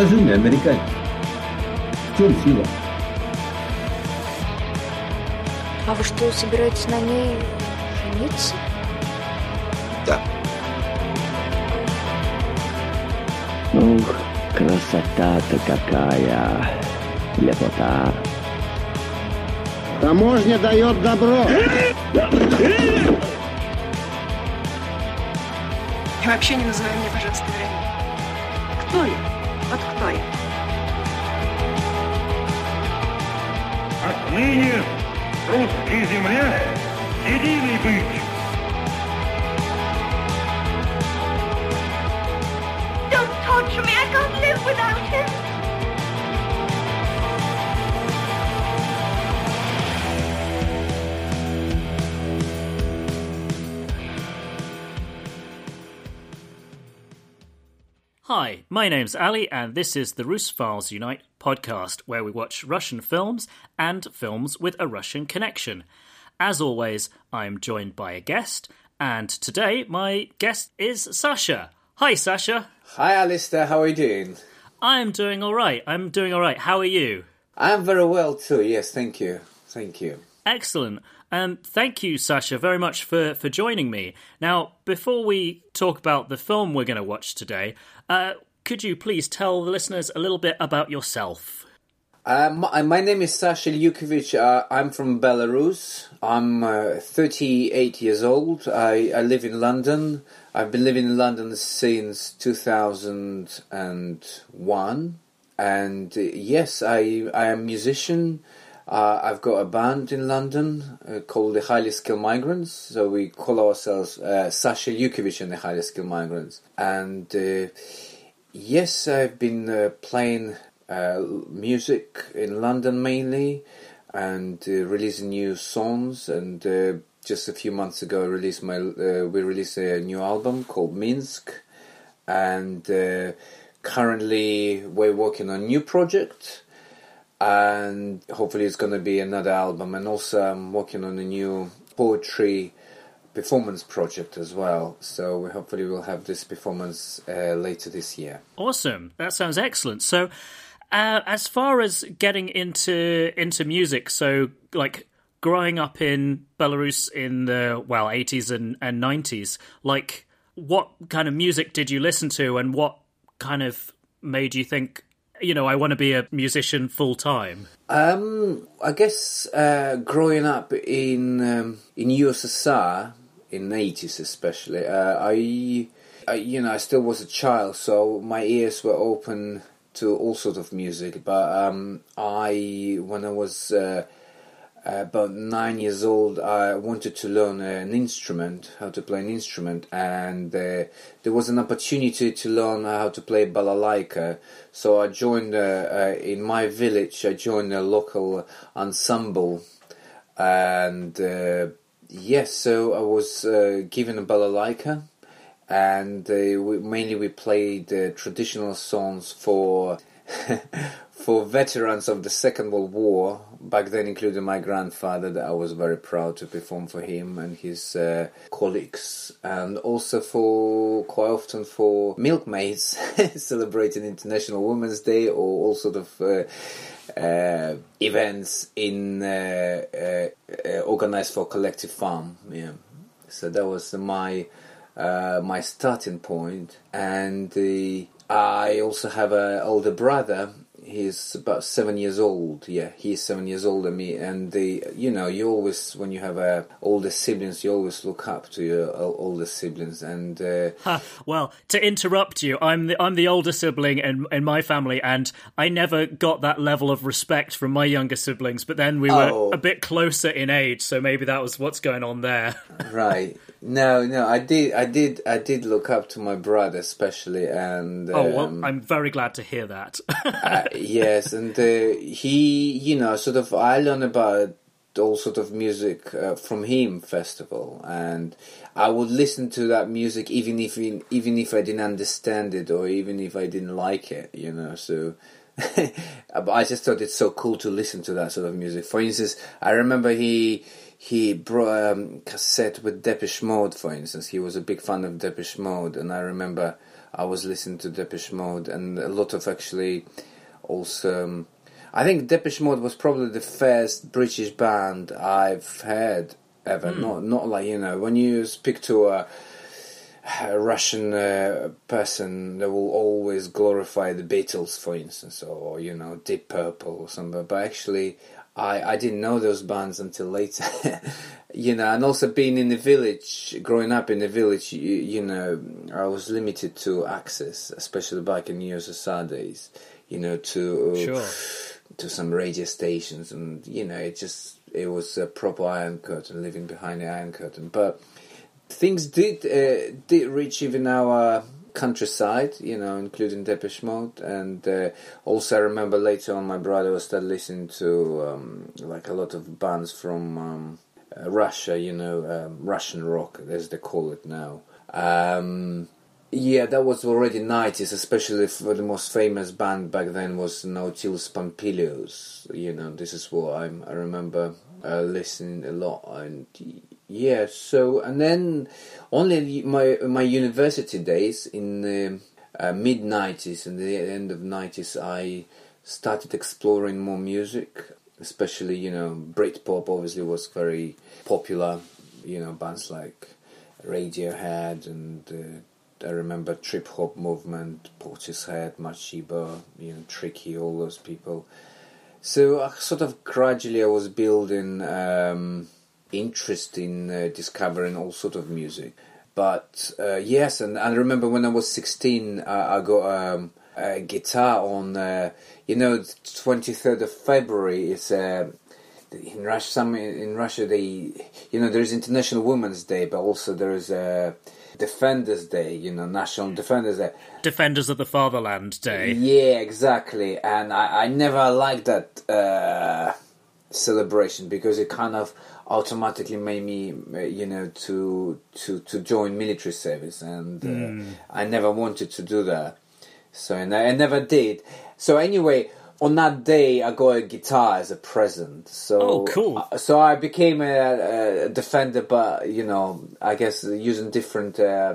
Скажи мне, американец, в чем сила? А вы что, собираетесь на ней жениться? Да. Ух, красота-то какая! Лепота! Таможня дает добро. И вообще не называй меня, пожалуйста, Вероникой. Кто я? Вот кто я? Отныне русской земле единый быть. Don't torture me. I can't live without him. Hi, my name's Ali, and this is the Russophiles Unite podcast, where we watch Russian films and films with a Russian connection. As always, I'm joined by a guest, and today my guest is Sasha. Hi, Sasha. Hi, Alistair. How are you doing? I'm doing all right. I'm doing all right. How are you? I'm very well too. Yes, thank you. Thank you. Excellent. Thank you, Sasha, very much for, for joining me. Now, before we talk about the film we're going to watch today, uh, could you please tell the listeners a little bit about yourself? Uh, my, my name is Sasha Lyukovich. Uh, I'm from Belarus. I'm uh, 38 years old. I, I live in London. I've been living in London since 2001. And uh, yes, I, I am a musician. Uh, I've got a band in London uh, called the Highly Skilled Migrants. So we call ourselves uh, Sasha Yukovich and the Highly Skilled Migrants. And uh, yes, I've been uh, playing uh, music in London mainly and releasing new songs. And just a few months ago, I released my we released a new album called Minsk. And currently, we're working on a new project and hopefully it's going to be another album. And also, I'm working on a new poetry performance project as well. So we hopefully we'll have this performance uh, later this year. Awesome. That sounds excellent. So, uh, as far as getting into into music, so like growing up in Belarus in the well 80s and, and 90s, like what kind of music did you listen to, and what kind of made you think you know, I want to be a musician full time? Um, I guess uh, growing up in um, in USSR in the eighties, especially, uh, I, I, you know, I still was a child, so my ears were open to all sorts of music. But um, I, when I was uh, about nine years old, I wanted to learn an instrument, how to play an instrument, and uh, there was an opportunity to learn how to play balalaika. So I joined uh, uh, in my village. I joined a local ensemble, and uh, yes, so I was uh, given a balalaika, and uh, we, mainly we played uh, traditional songs for. for veterans of the Second World War, back then including my grandfather, that I was very proud to perform for him and his uh, colleagues, and also for quite often for milkmaids celebrating International Women's Day or all sort of uh, uh, events in uh, uh, uh, organized for collective farm. Yeah, so that was my my starting point, and I also have an older brother he's about seven years old. Yeah, he's seven years older than me. And the, you know, you always when you have uh, older siblings, you always look up to your older siblings. And uh, ha, well, to interrupt you, I'm the I'm the older sibling in in my family, and I never got that level of respect from my younger siblings. But then we were Oh. a bit closer in age, so maybe that was what's going on there. right. No, no, I did, I did, I did look up to my brother especially, and oh well, um, I'm very glad to hear that. uh, yes, and uh, he, you know, sort of, I learned about all sort of music uh, from him festival, and I would listen to that music even if even if I didn't understand it or even if I didn't like it, you know. So, but I just thought it's so cool to listen to that sort of music. For instance, I remember he he brought um, cassette with Depeche Mode, for instance. He was a big fan of Depeche Mode, and I remember I was listening to Depeche Mode, and a lot of actually also. Um, I think Depeche Mode was probably the first British band I've heard ever. Not not like you know when you speak to a, a Russian uh, person, they will always glorify the Beatles, for instance, or you know Deep Purple or something. But actually, I I didn't know those bands until later. you know, and also being in the village, growing up in the village, you, you know, I was limited to access, especially back in years USSR days. You know, to Sure. to some radio stations, and you know, it just it was a proper Iron Curtain, living behind the Iron Curtain. But things did uh, did reach even our countryside, you know, including Depeche Mode, and uh, also I remember later on my brother started listening to um, like a lot of bands from um, uh, Russia, you know, um, Russian rock, as they call it now. Um, yeah, that was already 90s, especially for the most famous band back then was Nautilus Pompilius. You know, this is what I'm, I remember uh, listening a lot. And yeah, so, and then only my my university days in the uh, mid 90s and the end of 90s, I started exploring more music, especially, you know, Britpop obviously was very popular, you know, bands like Radiohead and uh, I remember trip hop movement, Portishead, Morcheeba, you know, Tricky, all those people. So uh, sort of gradually I was building um, interest in uh, discovering all sort of music. But uh, yes, and I remember when I was 16, uh, I got um, a guitar on, uh, you know, 23rd of February. It's uh, in Russia. Some in Russia, they, you know, there's International Women's Day, but also there is a Defenders Day. You know, National Defenders Day. Defenders of the Fatherland Day. Yeah, exactly. And I, I never liked that uh, celebration because it kind of automatically made me, uh, you know, to to to join military service, and uh, I never wanted to do that. So and I, I never did. So anyway. On that day, I got a guitar as a present. So, Oh, cool. uh, so I became a, a defender, but you know, I guess using different uh,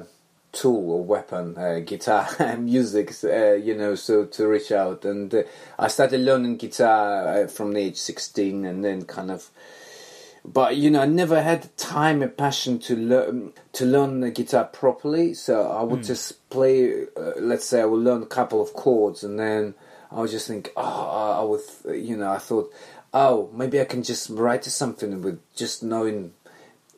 tool or weapon, uh, guitar music, uh, you know, so to reach out. And uh, I started learning guitar uh, from the age 16 and then kind of, but you know, I never had time and passion to learn to learn the guitar properly. So I would just play. Uh, let's say I would learn a couple of chords, and then I would just think, oh, I would, you know, I thought, oh, maybe I can just write something with just knowing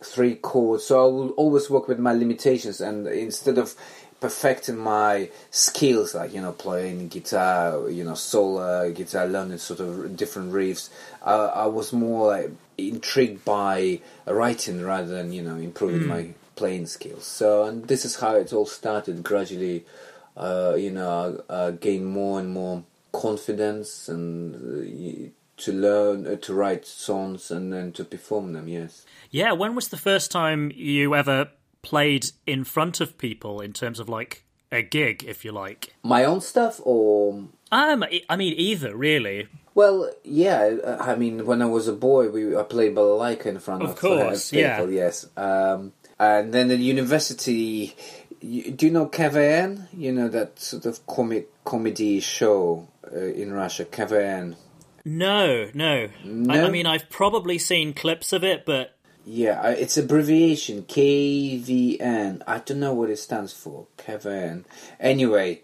three chords. So I will always work with my limitations, and instead of perfecting my skills, like you know, playing guitar, you know, solo guitar, learning sort of different riffs, uh, I was more like intrigued by writing rather than you know improving my playing skills. So, and this is how it all started. Gradually, uh, you know, I, I gained more and more confidence and. Uh, to learn uh, to write songs and then to perform them, yes. Yeah, when was the first time you ever played in front of people in terms of like a gig, if you like? My own stuff, or Um, I mean, either really. Well, yeah. I mean, when I was a boy, we I played balalaika in front Of of, course, uh, people. Yes, um, and then at university. You, do you know KVN? You know that sort of comic comedy show uh, in Russia, KVN. No, no. I, No? I mean, I've probably seen clips of it, but Yeah, it's abbreviation KVN. I don't know what it stands for. KVN. Anyway,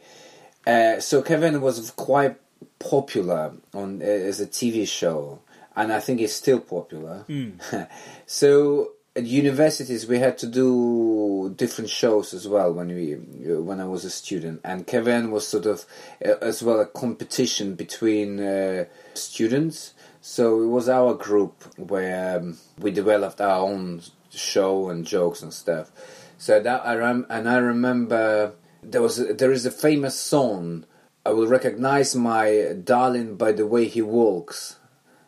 uh, so KVN was quite popular on uh, as a TV show, and I think it's still popular. so at universities we had to do different shows as well when we when I was a student, and KVN was sort of uh, as well a competition between uh, students. So it was our group where um, we developed our own show and jokes and stuff. So that I rem- and I remember there was a, there is a famous song. I will recognize my darling by the way he walks,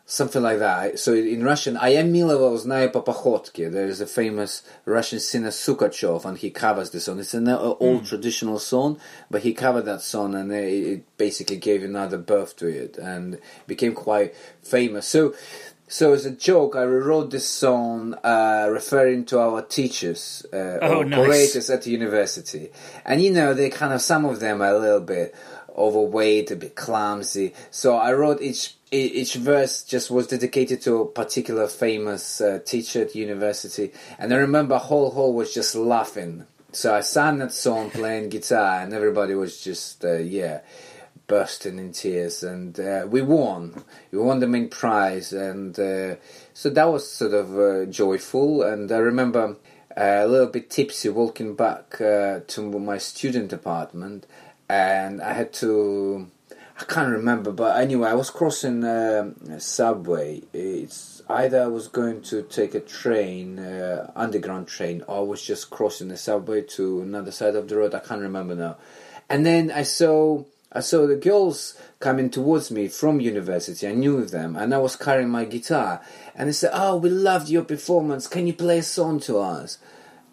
something like that. So in Russian, I am Milova знаю по походке. There is a famous Russian singer Sukachov, and he covers the song. It's an uh, old traditional song, but he covered that song, and it, it basically gave another birth to it, and became quite famous. So so as a joke, I rewrote this song uh, referring to our teachers uh, Oh, or nice. curators at the university, and you know they kind of some of them are a little bit overweight, a bit clumsy. So I wrote each each verse just was dedicated to a particular famous uh, teacher at university, and I remember whole hall was just laughing. So I sang that song playing guitar, and everybody was just uh, yeah bursting in tears, and uh, we won. We won the main prize, and uh, so that was sort of uh, joyful. And I remember uh, a little bit tipsy walking back uh, to my student apartment, and I had to. I can't remember, but anyway, I was crossing um a subway. It's either I was going to take a train, uh, underground train, or I was just crossing the subway to another side of the road. I can't remember now. And then I saw I saw the girls coming towards me from university. I knew them, and I was carrying my guitar. And they said, "Oh, we loved your performance. Can you play a song to us?"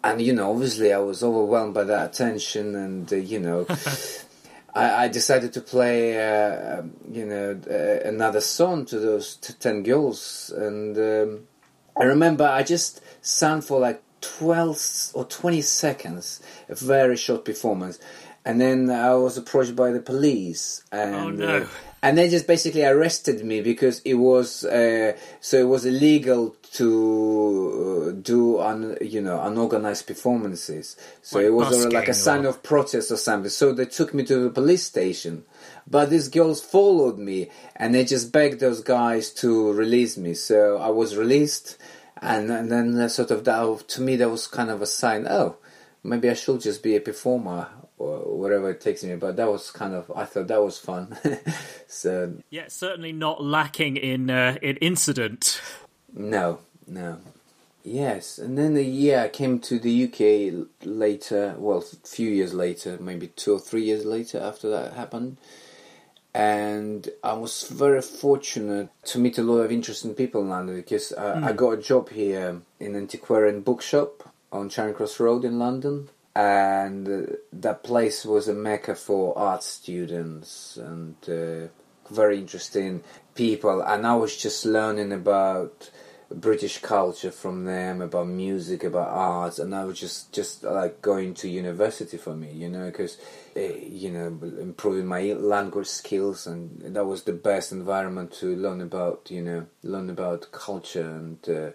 And you know, obviously, I was overwhelmed by that attention, and uh, you know. I, I decided to play, uh, um, you know, uh, another song to those t- ten girls, and um, I remember I just sang for like twelve or twenty seconds, a very short performance, and then I was approached by the police, and Oh, no. uh, and they just basically arrested me because it was uh, so it was illegal to uh, do un, you know unorganized performances. So Like it was of like a sign or- of protest or something. So they took me to the police station, but these girls followed me and they just begged those guys to release me. So I was released, and, and then uh, sort of that to me that was kind of a sign. Oh, maybe I should just be a performer or whatever it takes me. But that was kind of I thought that was fun. so Yeah, certainly not lacking in uh, in incident. No, no. Yes, and then the year I came to the UK later, well, a few years later, maybe two or three years later after that happened. And I was very fortunate to meet a lot of interesting people in London because uh, I got a job here in an antiquarian bookshop on Charing Cross Road in London. And that place was a mecca for art students and uh, very interesting people. And I was just learning about British culture from them, about music, about arts, and I was just just like going to university for me, you know, because you know improving my language skills, and that was the best environment to learn about, you know, learn about culture and uh,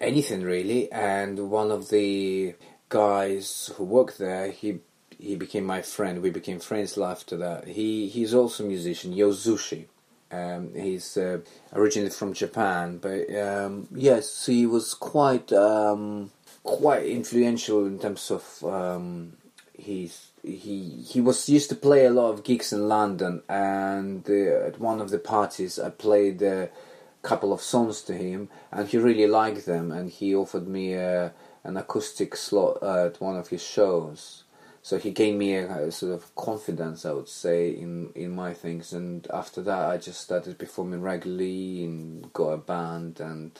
anything really. And one of the guys who worked there, he he became my friend. We became friends after that. He he's also a musician, Yozushi. Um, he's uh, originally from Japan, but um, yes, he was quite um, quite influential in terms of um, he's he he was used to play a lot of gigs in London, and uh, at one of the parties I played a couple of songs to him, and he really liked them, and he offered me uh, an acoustic slot at one of his shows. So he gave me a, a sort of confidence, I would say, in, in my things. And after that, I just started performing regularly and got a band and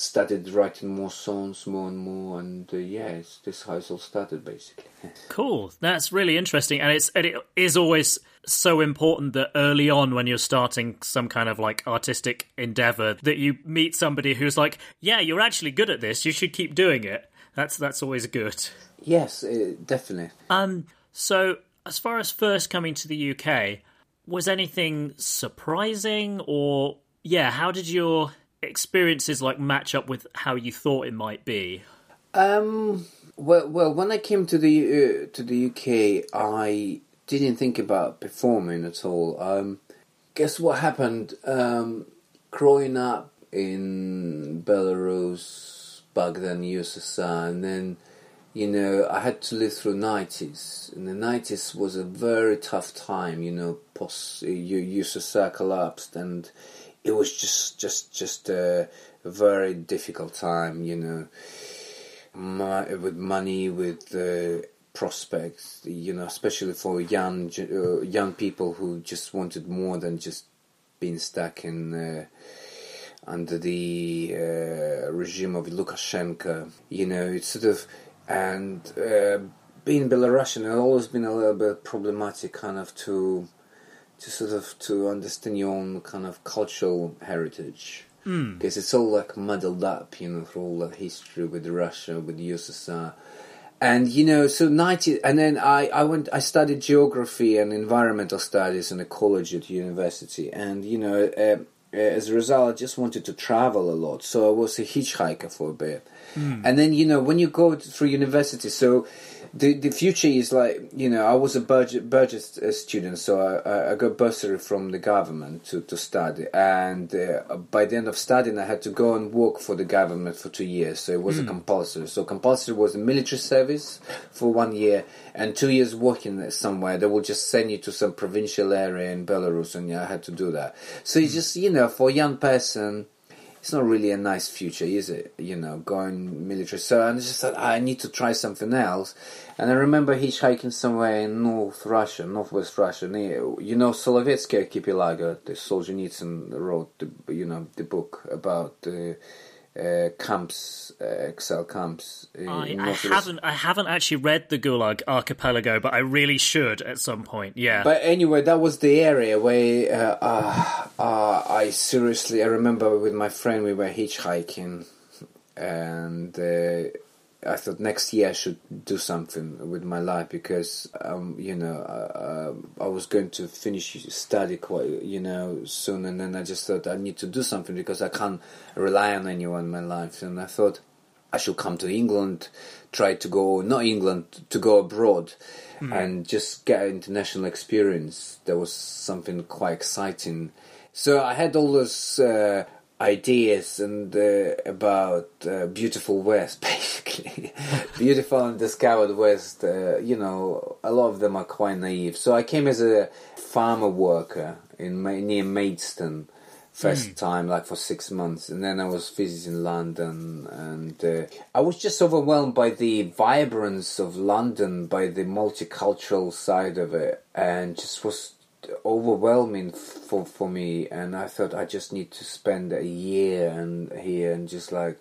started writing more songs, more and more. And uh, yeah, this is how it all started, basically. Cool. That's really interesting, and it's and it is always so important that early on when you're starting some kind of like artistic endeavor that you meet somebody who's like, "Yeah, you're actually good at this. You should keep doing it." That's that's always good. yes, uh, definitely. Um. So, as far as first coming to the UK, was anything surprising, or yeah, how did your experiences like match up with how you thought it might be? Um. Well, well, when I came to the uh, to the UK, I didn't think about performing at all. Um, guess what happened? Um, growing up in Belarus back then, USSR, and then you know I had to live through nineties, and the nineties was a very tough time. You know, post uh, USSR collapsed, and it was just just just a very difficult time. You know mo- with money, with uh, prospects, you know, especially for young uh, young people who just wanted more than just being stuck in uh, under the uh, regime of Lukashenko. You know, it's sort of and uh, being Belarusian has always been a little bit problematic, kind of to to sort of to understand your own kind of cultural heritage. because it's all like muddled up, you know, through all that history with Russia, with the USSR. And you know, so ninety, and then I, I went, I studied geography and environmental studies in a college at university, and you know, uh, uh, as a result, I just wanted to travel a lot, so I was a hitchhiker for a bit. And then you know, when you go through university, so the the future is like you know, I was a budget budget student, so I, I- got bursary from the government to to study, and uh, by the end of studying, I had to go and work for the government for two years, so it was a compulsory. So compulsory was a military service for one year, and two years working somewhere. They will just send you to some provincial area in Belarus, and yeah, I had to do that. So it's just you know, for a young person it's not really a nice future, is it? You know, going military. So I just thought ah, I need to try something else. And I remember hitchhiking somewhere in North Russia, Northwest Russia, near you know Solovetsky Archipelago. The Solzhenitsyn wrote, the, you know, the book about the uh, camps, uh, exile camps. in I, I haven't I haven't actually read the Gulag Archipelago, but I really should at some point. Yeah. But anyway, that was the area where uh, uh, uh, I seriously, I remember with my friend we were hitchhiking, and uh, I thought next year I should do something with my life because, um, you know, uh, I was going to finish study quite, you know, soon, and then I just thought I need to do something because I can't rely on anyone in my life, and I thought I should come to England, try to go, not England, to go abroad and just get international experience. There was something quite exciting. So I had all those uh, ideas and uh, about uh, beautiful West, basically. beautiful and discovered West. Uh, you know, a lot of them are quite naive. So I came as a farmer worker in near Maidstone first time like for six months and then i was visiting london and uh, i was just overwhelmed by the vibrance of london by the multicultural side of it and just was overwhelming for for me and i thought i just need to spend a year and here and just like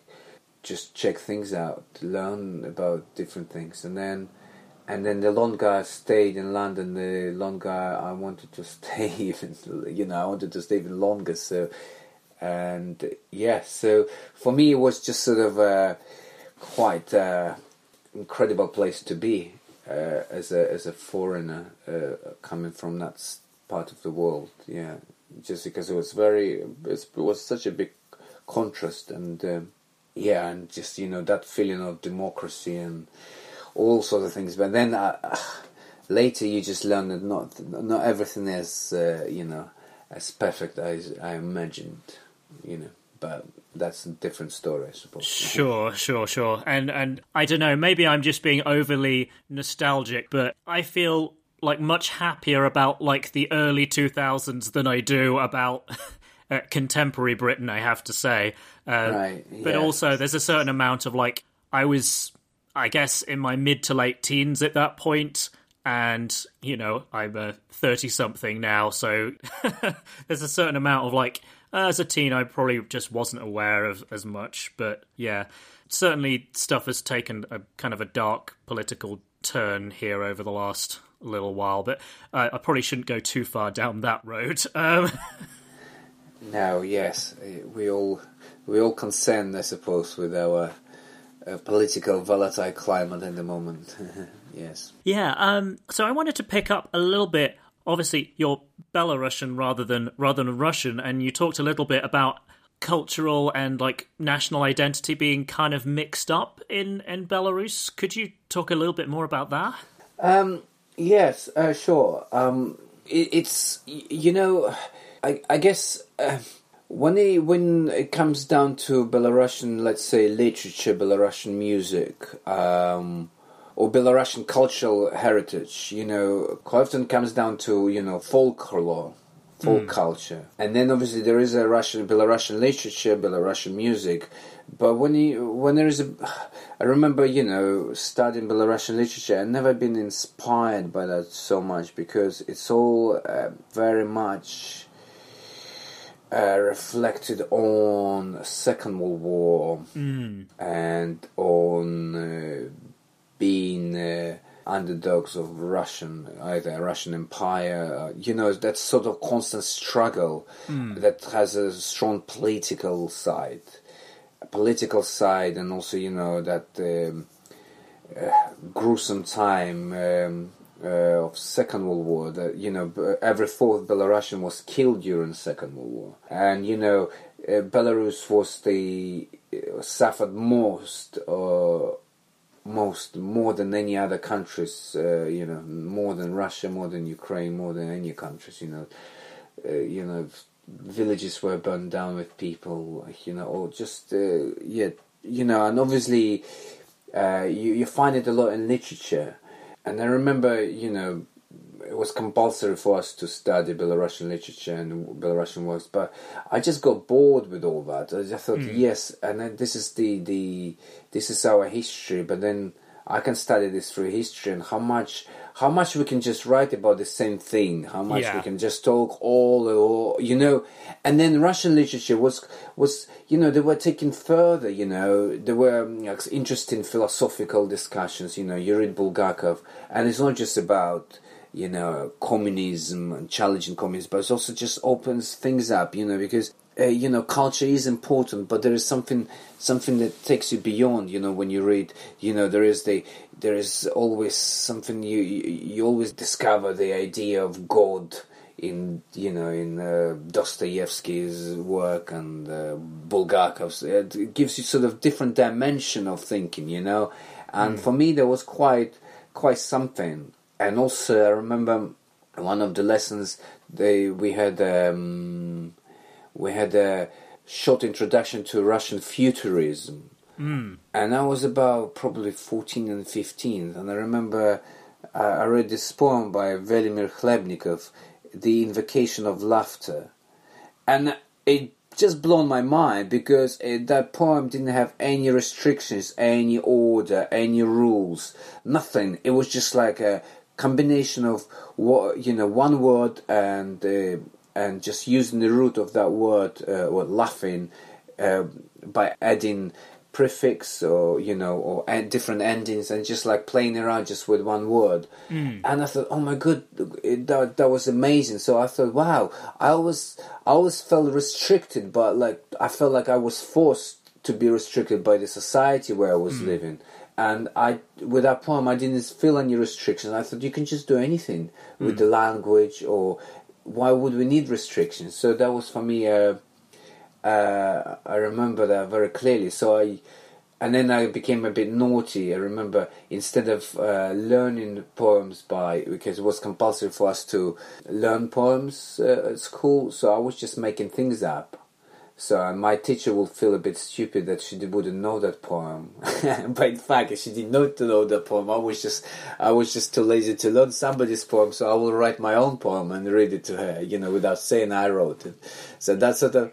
just check things out learn about different things and then and then the longer I stayed in London, the longer I wanted to stay even, you know, I wanted to stay even longer. So, and yeah, so for me, it was just sort of a quite uh, incredible place to be uh, as a as a foreigner uh, coming from that part of the world. Yeah, just because it was very, it was such a big contrast, and um, yeah, and just you know that feeling of democracy and all sorts of things. But then uh, later you just learn that not not everything is uh, you know as perfect as I imagined. You know, but that's a different story, I suppose. Sure, sure, sure. And and I don't know, maybe I'm just being overly nostalgic, but I feel like much happier about like the early 2000s than I do about uh, contemporary Britain, I have to say. Uh, Right, But also there's a certain amount of like I was I guess in my mid to late teens at that point and you know I'm a 30 something now so there's a certain amount of like uh, as a teen I probably just wasn't aware of as much but yeah certainly stuff has taken a kind of a dark political turn here over the last little while but uh, I probably shouldn't go too far down that road um No, yes, we all we all concerned, I suppose, with our uh, political volatile climate at the moment. yes. Yeah, um, so I wanted to pick up a little bit. Obviously, you're Belarusian rather than rather than Russian, and you talked a little bit about cultural and like national identity being kind of mixed up in in Belarus. Could you talk a little bit more about that? Um, yes, uh, sure. Um, it, it's you know, I, I guess uh, when it, when it comes down to Belarusian, let's say literature, Belarusian music, um, or Belarusian cultural heritage, you know, quite often comes down to you know folklore. Folk culture, and then obviously there is a Russian, Belarusian literature, Belarusian music, but when you when there is a, I remember you know studying Belarusian literature. I've never been inspired by that so much because it's all uh, very much uh, reflected on Second World War and on uh, being uh, underdogs of Russian, either Russian Empire. Uh, you know, that sort of constant struggle that has a strong political side, political side, and also you know that um, uh, gruesome time. Um, uh, of Second World War, that you know every fourth Belarusian was killed during Second World War, and you know uh, Belarus was the uh, suffered most, uh, most more than any other countries. Uh, you know, more than Russia, more than Ukraine, more than any countries. You know, you know, villages were burned down with people. You know, or just uh, yeah, you know, and obviously uh, you you find it a lot in literature. And I remember, you know, it was compulsory for us to study Belarusian literature and Belarusian works, but I just got bored with all that. I just thought, yes, and then this is the, the this is our history, but then I can study this through history and how much how much we can just write about the same thing, how much Yeah. we can just talk all, all you know, and then Russian literature was was you know they were taken further, you know, there were um, like, interesting philosophical discussions, you know, you read Bulgakov, and it's not just about you know communism and challenging communism, but it also just opens things up, you know, because uh, you know culture is important, but there is something something that takes you beyond, you know, when you read, you know, there is the there is always something you you, you always discover the idea of God in you know in uh, Dostoevsky's work and uh, Bulgakov's. It gives you sort of different dimension of thinking, you know. And for me, there was quite quite something. And also, I remember one of the lessons they we had um, we had a short introduction to Russian futurism. And I was about probably 14 and 15, and I remember I read this poem by Vladimir Khlebnikov, The Invocation of Laughter, and it just blown my mind because uh, that poem didn't have any restrictions, any order, any rules, nothing. It was just like a combination of what you know, one word and uh, and just using the root of that word, uh, or laughing, uh, by adding prefix or you know or different endings and just like playing around just with one word. And i thought oh my god it, that, that was amazing. So i thought wow i always i always felt restricted but like i felt like i was forced to be restricted by the society where i was living. And i with that poem i didn't feel any restrictions i thought you can just do anything with the language or why would we need restrictions so that was for me uh, uh, I remember that very clearly. So I, and then I became a bit naughty. I remember instead of uh, learning poems by because it was compulsory for us to learn poems uh, at school. So I was just making things up. So uh, my teacher would feel a bit stupid that she wouldn't know that poem, but in fact she did not know the poem. I was just, I was just too lazy to learn somebody's poem, so I will write my own poem and read it to her, you know, without saying I wrote it. So that's sort of,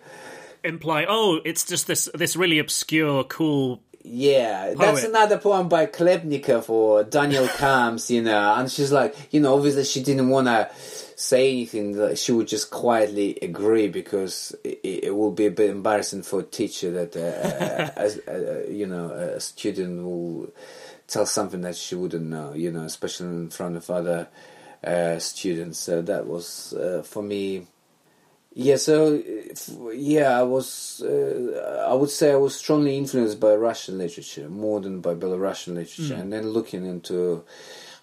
Imply, oh, it's just this this really obscure, cool. Yeah, that's another poem by Khlebnikov or Daniel Kharms, you know, and she's like, you know, obviously she didn't want to say anything, like, she would just quietly agree because it, it will be a bit embarrassing for a teacher that, uh, as, uh, you know, a student will tell something that she wouldn't know, you know, especially in front of other uh, students. So that was, uh, for me, yeah, so if- yeah, I was. Uh, I would say I was strongly influenced by Russian literature more than by Belarusian literature, and then looking into.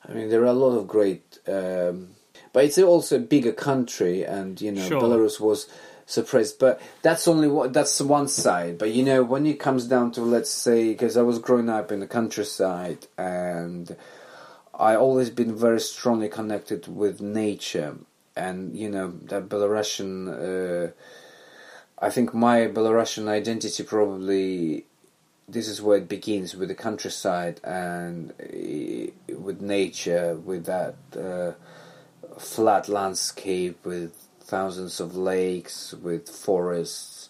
I mean, there are a lot of great, um, but it's also a bigger country, and you know, Sure. Belarus was suppressed. But that's only what that's one side. But you know, when it comes down to let's say, because I was growing up in the countryside, and I always been very strongly connected with nature, and you know that Belarusian. Uh, I think my Belarusian identity probably this is where it begins with the countryside and uh, with nature, with that uh, flat landscape, with thousands of lakes, with forests.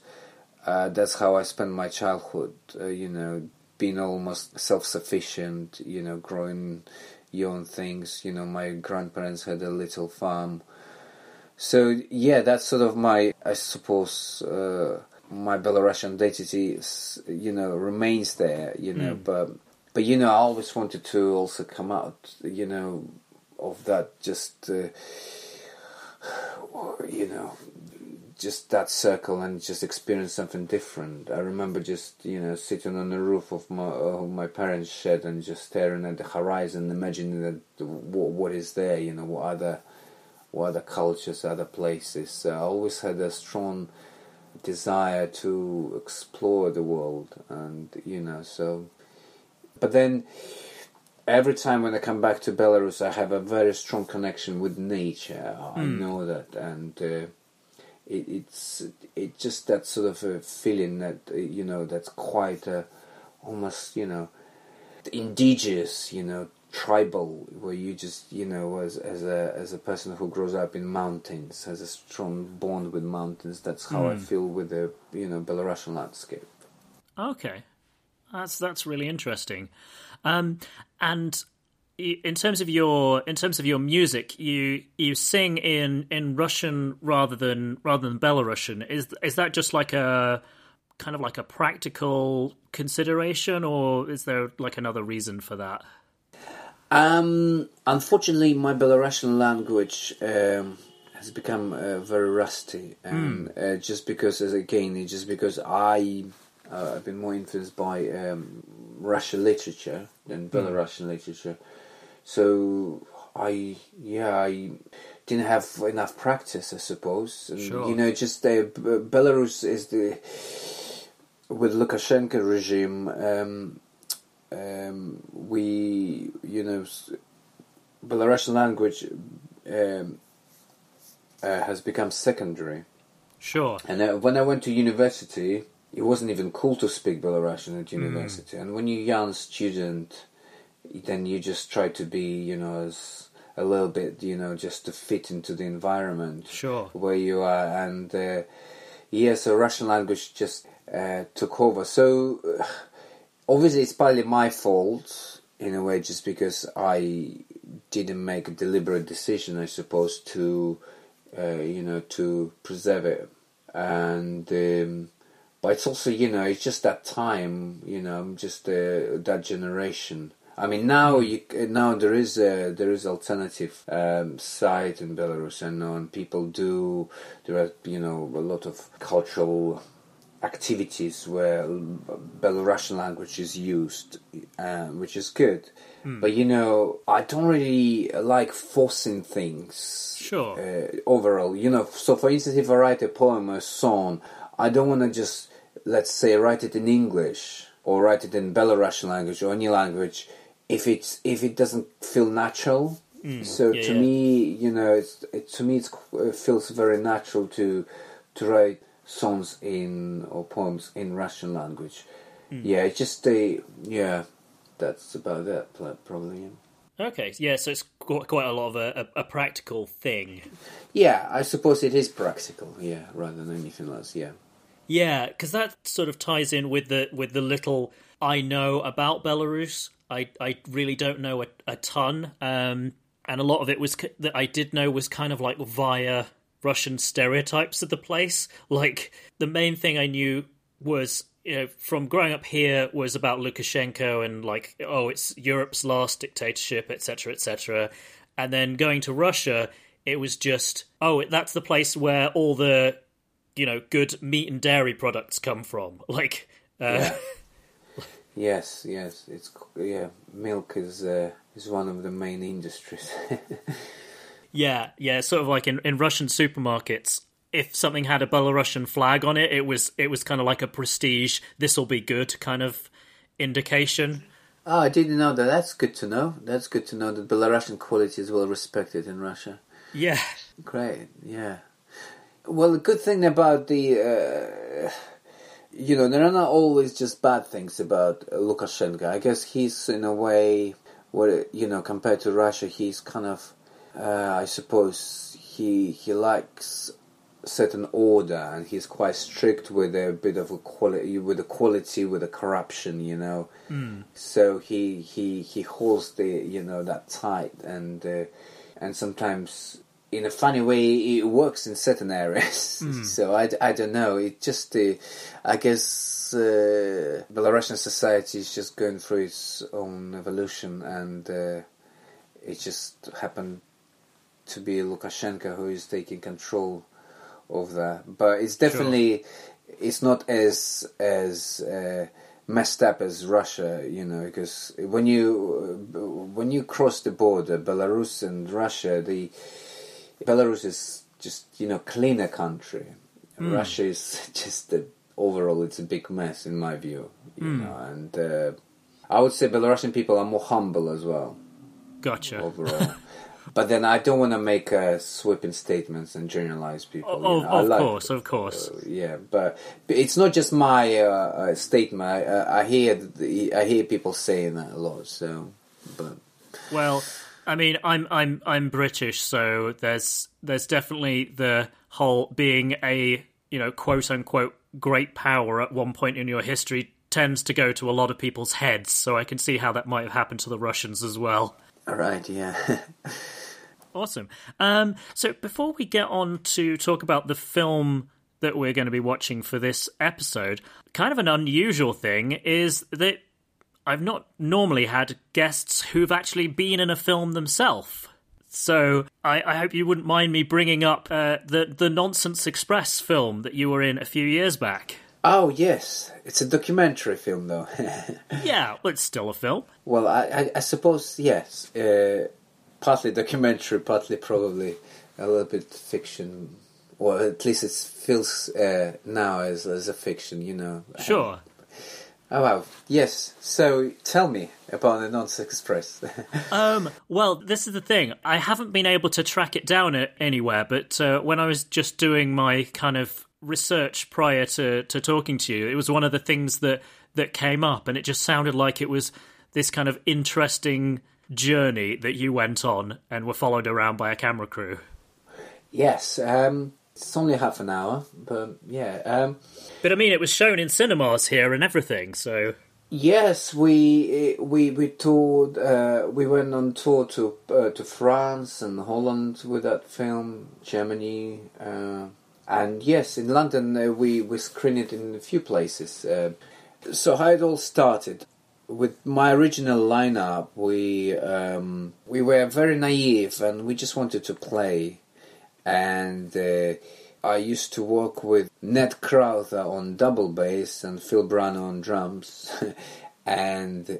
Uh, that's how I spent my childhood. Uh, you know, being almost self-sufficient. You know, growing your own things. You know, my grandparents had a little farm. So yeah, that's sort of my, I suppose, uh, my Belarusian identity, is, you know, remains there. You know, but but you know, I always wanted to also come out, you know, of that just, uh, you know, just that circle and just experience something different. I remember just you know sitting on the roof of my of my parents' shed and just staring at the horizon, imagining that what what is there, you know, what other other cultures, other places. I always had a strong desire to explore the world, and you know, so. But then, every time when I come back to Belarus, I have a very strong connection with nature. I know that, and. Uh, it, it's it just that sort of a feeling that uh, you know that's quite uh, almost you know indigenous you know tribal where you just you know as as a as a person who grows up in mountains has a strong bond with mountains that's how I Mm. feel with the you know Belarusian landscape Okay, that's that's really interesting. Um, and in terms of your in terms of your music, you you sing in, in Russian rather than rather than Belarusian. Is is that just like a kind of like a practical consideration, or is there like another reason for that? Um, unfortunately, my Belarusian language um, has become uh, very rusty, and uh, just because, as again, just because I uh, I've been more influenced by um, Russian literature than Belarusian literature. So I, yeah, I didn't have enough practice, I suppose. And, Sure. You know, just uh, B- Belarus is the with Lukashenko regime. Um, um, we, you know, Belarusian language um, uh, has become secondary. Sure. And uh, when I went to university, it wasn't even cool to speak Belarusian at university. And when you're a young student, then you just try to be, you know, as a little bit, you know, just to fit into the environment Sure. where you are. And uh, yeah, so Russian language just uh, took over. So uh, obviously, it's partly my fault in a way, just because I didn't make a deliberate decision, I suppose, to uh, you know to preserve it. And um, but it's also you know it's just that time, you know, I'm just uh, that generation. I mean now you now there is a there is alternative um, site in Belarus and and people do there are you know a lot of cultural activities where Belarusian language is used, uh, which is good. But you know, I don't really like forcing things. Sure. Uh, overall, you know, so for instance, if I write a poem or a song, I don't want to just let's say write it in English or write it in Belarusian language or any language if it's if it doesn't feel natural. so yeah, to yeah. me, you know, it's it, to me it's, it feels very natural to to write songs in or poems in Russian language. Yeah, it's just a yeah. That's about it, probably. Okay. Yeah. So it's quite a lot of a, a, a practical thing. yeah, I suppose it is practical. Yeah, rather than anything else. Yeah. Yeah, because that sort of ties in with the with the little I know about Belarus. I I really don't know a, a ton, um, and a lot of it was that I did know was kind of like via Russian stereotypes of the place. Like the main thing I knew was you know from growing up here was about Lukashenko and like oh it's Europe's last dictatorship, etc., etc. And then going to Russia, it was just oh that's the place where all the you know good meat and dairy products come from like uh, Yes, yes. It's yeah. Milk is uh, is one of the main industries. yeah yeah sort of like in, in russian supermarkets if something had a belarusian flag on it it was it was kind of like a prestige this will be good kind of indication oh, I didn't know that. That's good to know. That's good to know that Belarusian quality is well respected in Russia. yeah Great, yeah. Well, the good thing about the, uh, you know, there are not always just bad things about Lukashenko. I guess he's in a way, what you know, compared to Russia, he's kind of, uh, I suppose, he he likes certain order and he's quite strict with a bit of a quality with the quality with the corruption you know so he he he holds the you know that tight and uh, and sometimes in a funny way, it works in certain areas. Hmm. so I, I don't know. It just, uh, I guess, uh, Belarusian society is just going through its own evolution, and uh, it just happened to be Lukashenko who is taking control of that. But it's definitely, it's not as as. Uh, messed up as Russia, you know, because when you when you cross the border, Belarus and Russia, the Belarus is just you know cleaner country. Russia is just the, overall it's a big mess in my view, you know, and uh, I would say Belarusian people are more humble as well Gotcha. overall. but then I don't want to make uh, sweeping statements and generalize people. you Oh, know. I of like- course, of course. yeah, but, but it's not just my uh, uh, statement. I, uh, I hear the, I hear people saying that a lot. So, but Well, I mean, I'm I'm I'm British, so there's there's definitely the whole being a you know quote unquote great power at one point in your history tends to go to a lot of people's heads. So I can see how that might have happened to the Russians as well. all right, yeah, Awesome. Um, so before we get on to talk about the film that we're going to be watching for this episode, kind of an unusual thing is that I've not normally had guests who've actually been in a film themselves. So I, I hope you wouldn't mind me bringing up uh, the the Nonsense Express film that you were in a few years back. oh yes, it's a documentary film though. Yeah, well, it's still a film. well, I, I, I suppose yes, uh, partly documentary, partly probably a little bit fiction. Or at least it feels uh, now as as a fiction, you know. Sure. Oh wow, yes. So tell me about the Nonsense Express. Um, well, this is the thing. I haven't been able to track it down anywhere, but uh, when I was just doing my kind of research prior to, to talking to you, it was one of the things that, that came up, and it just sounded like it was this kind of interesting journey that you went on and were followed around by a camera crew. yes, um, it's only half an hour, but yeah. Um, But I mean, it was shown in cinemas here and everything, so. yes, we we we toured. Uh, we went on tour to uh, to France and Holland with that film, Germany, uh, and yes, in London uh, we we screened it in a few places. Uh, so how it all started. With my original lineup, we um, we were very naive and we just wanted to play. and uh, I used to work with Ned Crowther on double bass and Phil Brano on drums, and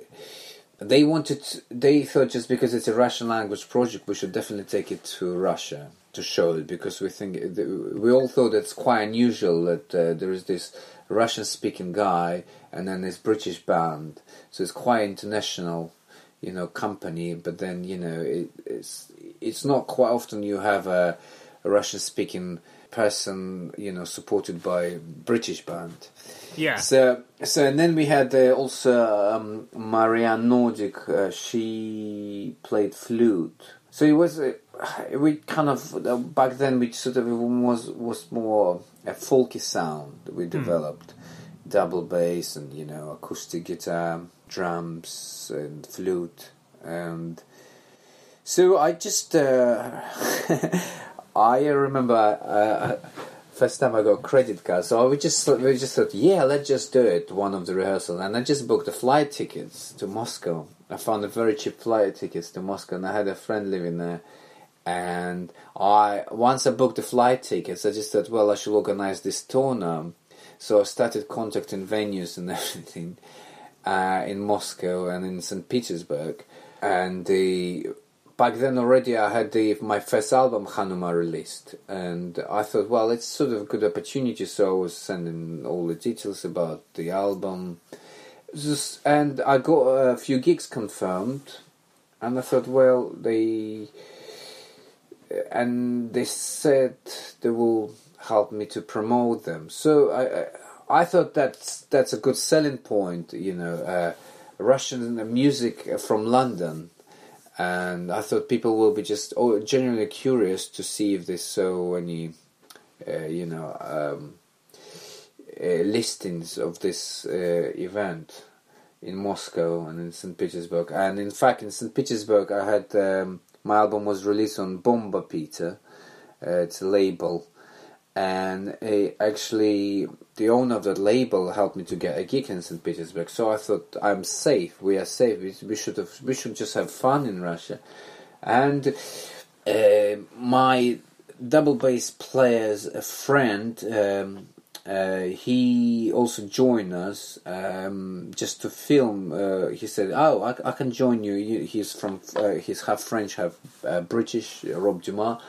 they wanted. They thought just because it's a Russian language project, we should definitely take it to Russia to show it because we think we all thought it's quite unusual that uh, there is this Russian-speaking guy and then this British band, so it's quite international you know company but then you know it, it's it's not quite often you have a, a Russian speaking person you know supported by British band. Yeah. so so and then we had uh, also um, Marianne Nordic uh, she played flute. So it was uh, we kind of uh, back then we sort of was was more a folky sound that we developed double bass and you know acoustic guitar drums and flute. And so I just uh, I remember uh, first time I got credit card. So we just we just thought yeah let's just do it one of the rehearsals and I just booked the flight tickets to Moscow. I found a very cheap flight tickets to Moscow and I had a friend living there. And I once I booked the flight tickets I just thought well I should organize this tour now so I started contacting venues and everything uh, in Moscow and in St. Petersburg. And the back then already I had the my first album Hanuma released, and I thought, well, it's sort of a good opportunity. So I was sending all the details about the album, just and I got a few gigs confirmed, and I thought, well, they and they said they will help me to promote them. So I, I, I thought that's that's a good selling point. You know, uh, Russian music from London, and I thought people will be just oh, genuinely curious to see if they saw any, uh, you know, um, uh, listings of this uh, event in Moscow and in St. Petersburg. And in fact, in St. Petersburg, I had um, my album was released on Bomba-Piter, Uh, it's a label, and actually the owner of that label helped me to get a gig in St. Petersburg. So I thought I'm safe. We are safe. We, we should have. We should just have fun in Russia, and uh, my double bass player's a friend. Um, uh, he also joined us um, just to film. Uh, he said, "Oh, I, I can join you." He's from uh, he's half French, half uh, British. Rob Dumas,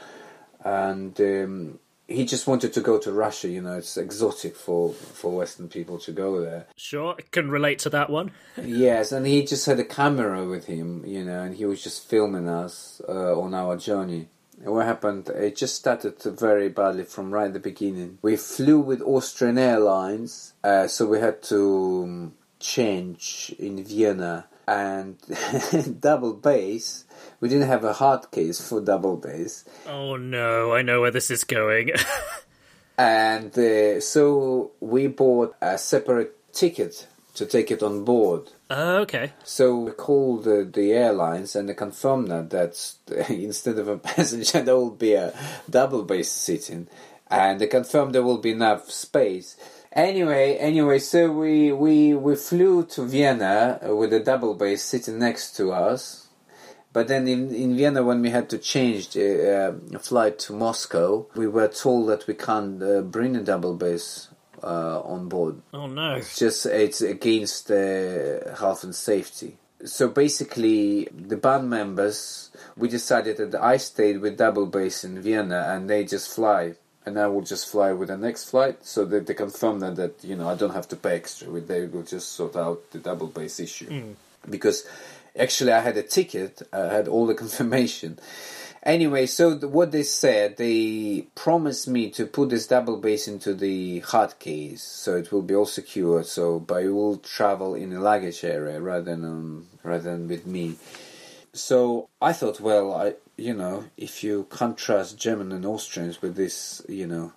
and um, he just wanted to go to Russia. You know, it's exotic for for Western people to go there. Sure, I can relate to that one. Yes, and he just had a camera with him, you know, and he was just filming us uh, on our journey. And what happened? It just started very badly from right at the beginning. We flew with Austrian Airlines, uh, so we had to um, change in Vienna and double bass. We didn't have a hard case for double bass. Oh no, I know where this is going. And uh, so we bought a separate ticket to take it on board. Oh, okay. So we called the, the airlines and they confirmed that that instead of a passenger there will be a double bass sitting, and they confirmed there will be enough space. Anyway, anyway, so we we we flew to Vienna with a double bass sitting next to us. But then in, in Vienna, when we had to change the uh, flight to Moscow, we were told that we can't uh, bring a double bass uh, on board. Oh no. It's just it's against uh, health and safety. So basically, the band members we decided that I stayed with double bass in Vienna, and they just fly, and I will just fly with the next flight. So that they confirm that that you know I don't have to pay extra. They will just sort out the double bass issue because actually I had a ticket, I had all the confirmation. Anyway, so th- what they said, they promised me to put this double bass into the hard case, so it will be all secure. So, but it will travel in the luggage area rather than um, rather than with me. So I thought, well, I you know, if you can't German and Austrians with this, you know,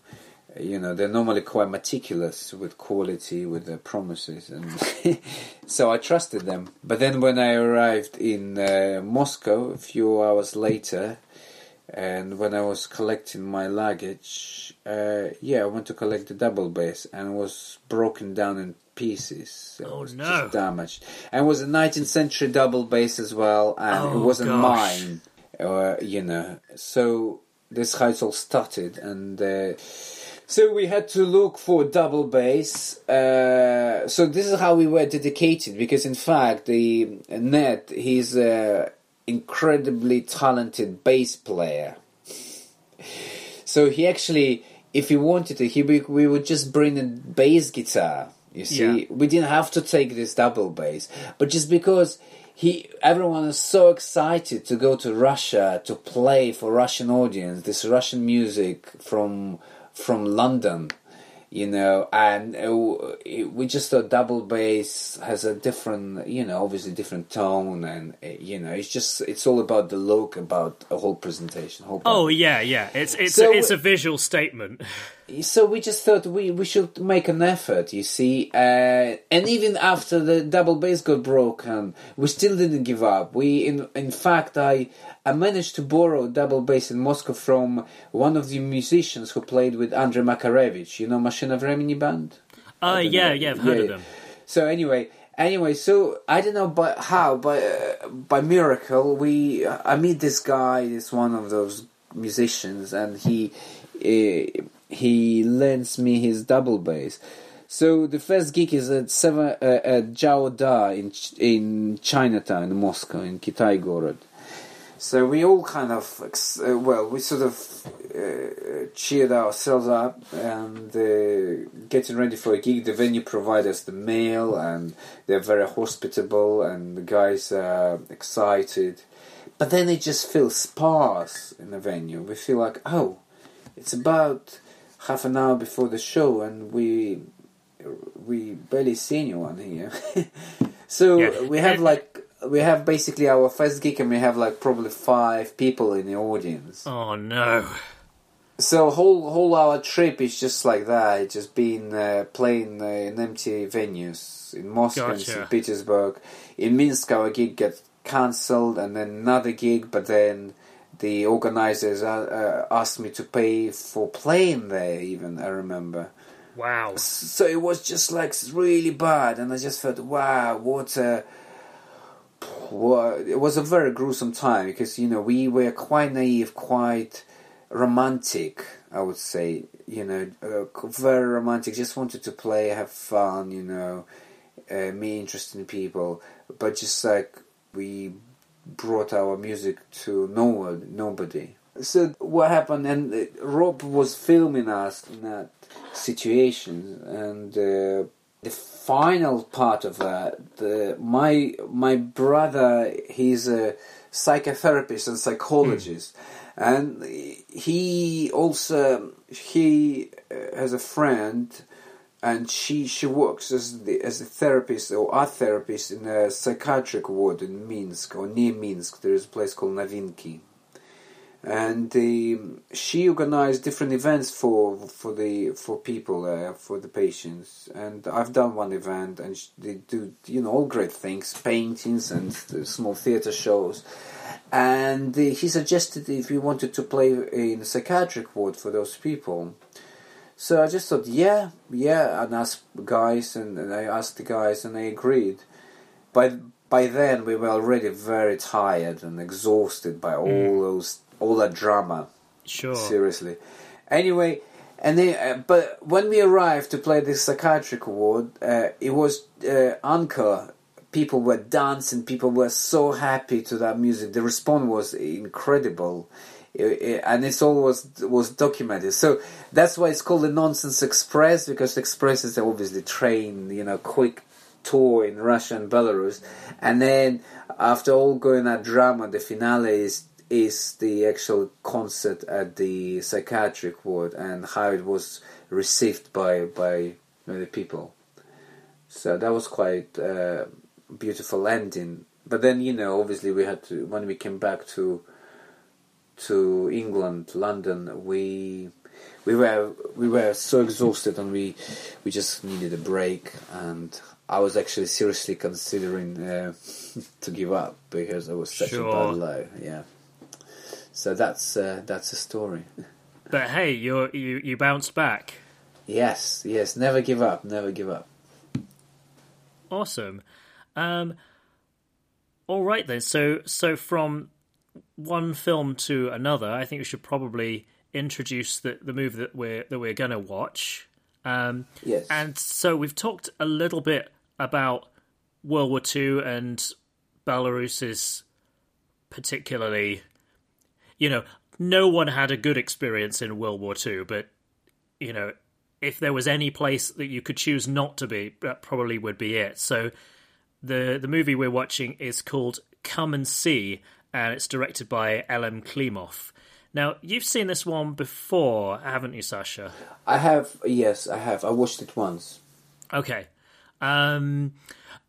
you know, they're normally quite meticulous with quality, with their promises, and so I trusted them. But then when I arrived in uh, Moscow a few hours later, and when I was collecting my luggage, uh, yeah, I went to collect the double bass and was broken down in pieces. So Oh, it was no. just damaged. And it was a 19th century double bass as well, and Oh, it wasn't gosh. mine. Uh, you know, so this how it all started, and uh, so we had to look for double bass. Uh, so this is how we were dedicated, because in fact, the Ned he's a incredibly talented bass player. So he actually, if he wanted to, he we, we would just bring a bass guitar. You see, Yeah. we didn't have to take this double bass, but just because he, everyone is so excited to go to Russia to play for Russian audience, this Russian music from from London, you know, and uh, we just thought double bass has a different, you know, obviously different tone, and uh, you know, it's just it's all about the look, about a whole presentation. Whole Oh yeah, yeah. It's it's So- a, it's a visual statement. so we just thought we, we should make an effort, you see. Uh, and even after the double bass got broken, we still didn't give up. We, in in fact, I I managed to borrow a double bass in Moscow from one of the musicians who played with Andrei Makarevich. You know, Mashina Vremeni band. Uh, yeah, know. yeah. I've heard Yeah, of them. So anyway, anyway, so I don't know by how, by uh, by miracle, we I meet this guy, this one of those musicians, and he uh, he lends me his double bass. So the first gig is at seven uh, at Jao Da in Ch- in Chinatown, in Moscow, in Kitai Gorod. So we all kind of, ex- uh, well, we sort of uh, cheered ourselves up and uh, getting ready for a gig. The venue provides us the meal and they're very hospitable and the guys are excited. But then it just feels sparse in the venue. We feel like, oh, it's about half an hour before the show and we we barely see anyone here. so Yeah. we have like we have basically our first gig and we have like probably five people in the audience. Oh no. So whole whole our trip is just like that. It's just been uh, playing uh, in empty venues in Moscow and Gotcha. St. Petersburg. In Minsk, our gig got cancelled, and then another gig. But then the organizers uh, uh, asked me to pay for playing there. Even I remember. Wow. So it was just like really bad, and I just felt, wow, what a. Well, it was a very gruesome time because you know we were quite naive, quite romantic. I would say, you know, uh, very romantic. Just wanted to play, have fun, you know, uh, meet interesting people, but just like we brought our music to no one, nobody. So what happened? And Rob was filming us in that situation, and uh, the final part of that, the, my my brother, he's a psychotherapist and psychologist, and he also he uh, has a friend and she she works as the as a therapist or art therapist in a psychiatric ward in Minsk or near Minsk. There is a place called Navinki, and um, she organized different events for for the for people uh, for the patients. And I've done one event, and they do you know all great things, paintings and small theater shows. And uh, he suggested if we wanted to play in a psychiatric ward for those people. So I just thought, yeah, yeah, and asked guys, and, and I asked the guys, and they agreed. By by then, we were already very tired and exhausted by all Mm. those all that drama. Sure. Seriously. Anyway, and then, uh, but when we arrived to play this psychiatric ward, uh, it was uh, Anka. People were dancing. People were so happy to that music. The response was incredible, and it's all was was documented. So that's why it's called the Nonsense Express because the Express is obviously train, you know, quick tour in Russia and Belarus, and then after all going that drama, the finale is is the actual concert at the psychiatric ward and how it was received by by the people. So that was quite uh, beautiful ending. But then you know, obviously, we had to when we came back to to England, London, we we were we were so exhausted and we we just needed a break and I was actually seriously considering uh, to give up because it was such a bad low. Yeah. So that's uh, that's a story. But hey, you you you bounced back. Yes, yes. Never give up. Never give up. Awesome. Um, all right then. So so from one film to another, I think we should probably introduce the the movie that we're that we're going to watch. Um, Yes. and so we've talked a little bit about World War Two and Belarus's particularly. You know, no one had a good experience in World War Two, but you know, if there was any place that you could choose not to be, that probably would be it. So the the movie we're watching is called Come and See, and it's directed by Elem Klimov. Now, you've seen this one before, haven't you, Sasha? I have. Yes, I have. I watched it once. Okay. Um,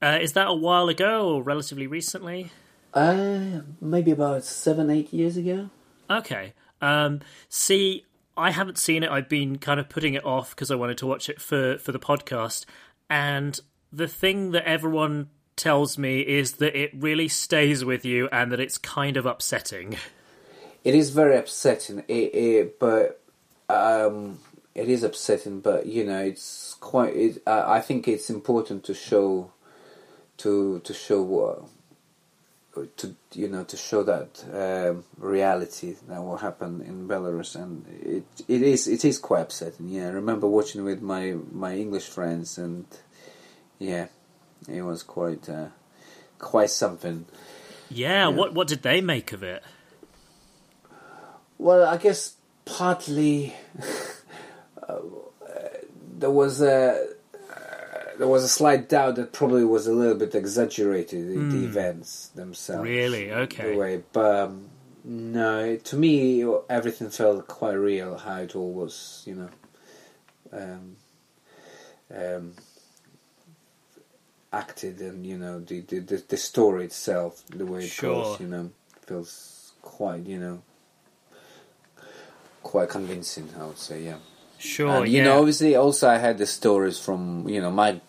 uh, is that a while ago or relatively recently? Uh, maybe about seven, eight years ago. Okay. Um, see, I haven't seen it. I've been kind of putting it off because I wanted to watch it for, for the podcast. And the thing that everyone tells me is that it really stays with you and that it's kind of upsetting. It is very upsetting. It, it, but um, it is upsetting. But you know, it's quite. It, uh, I think it's important to show, to to show what, to you know, to show that um, reality that will happen in Belarus, and it it is it is quite upsetting. Yeah, I remember watching with my my English friends, and yeah, it was quite uh, quite something. Yeah, what what did they make of it? Well, I guess partly uh, there was a uh, there was a slight doubt that probably was a little bit exaggerated the, the events themselves. Really? Okay. The way, but um, no, to me everything felt quite real. How it all was, you know, um, um, acted, and you know the, the the the story itself, the way it Sure. goes, you know, feels quite, you know quite convincing, I would say, yeah. Sure, and, you yeah. know, obviously, also I had the stories from, you know, my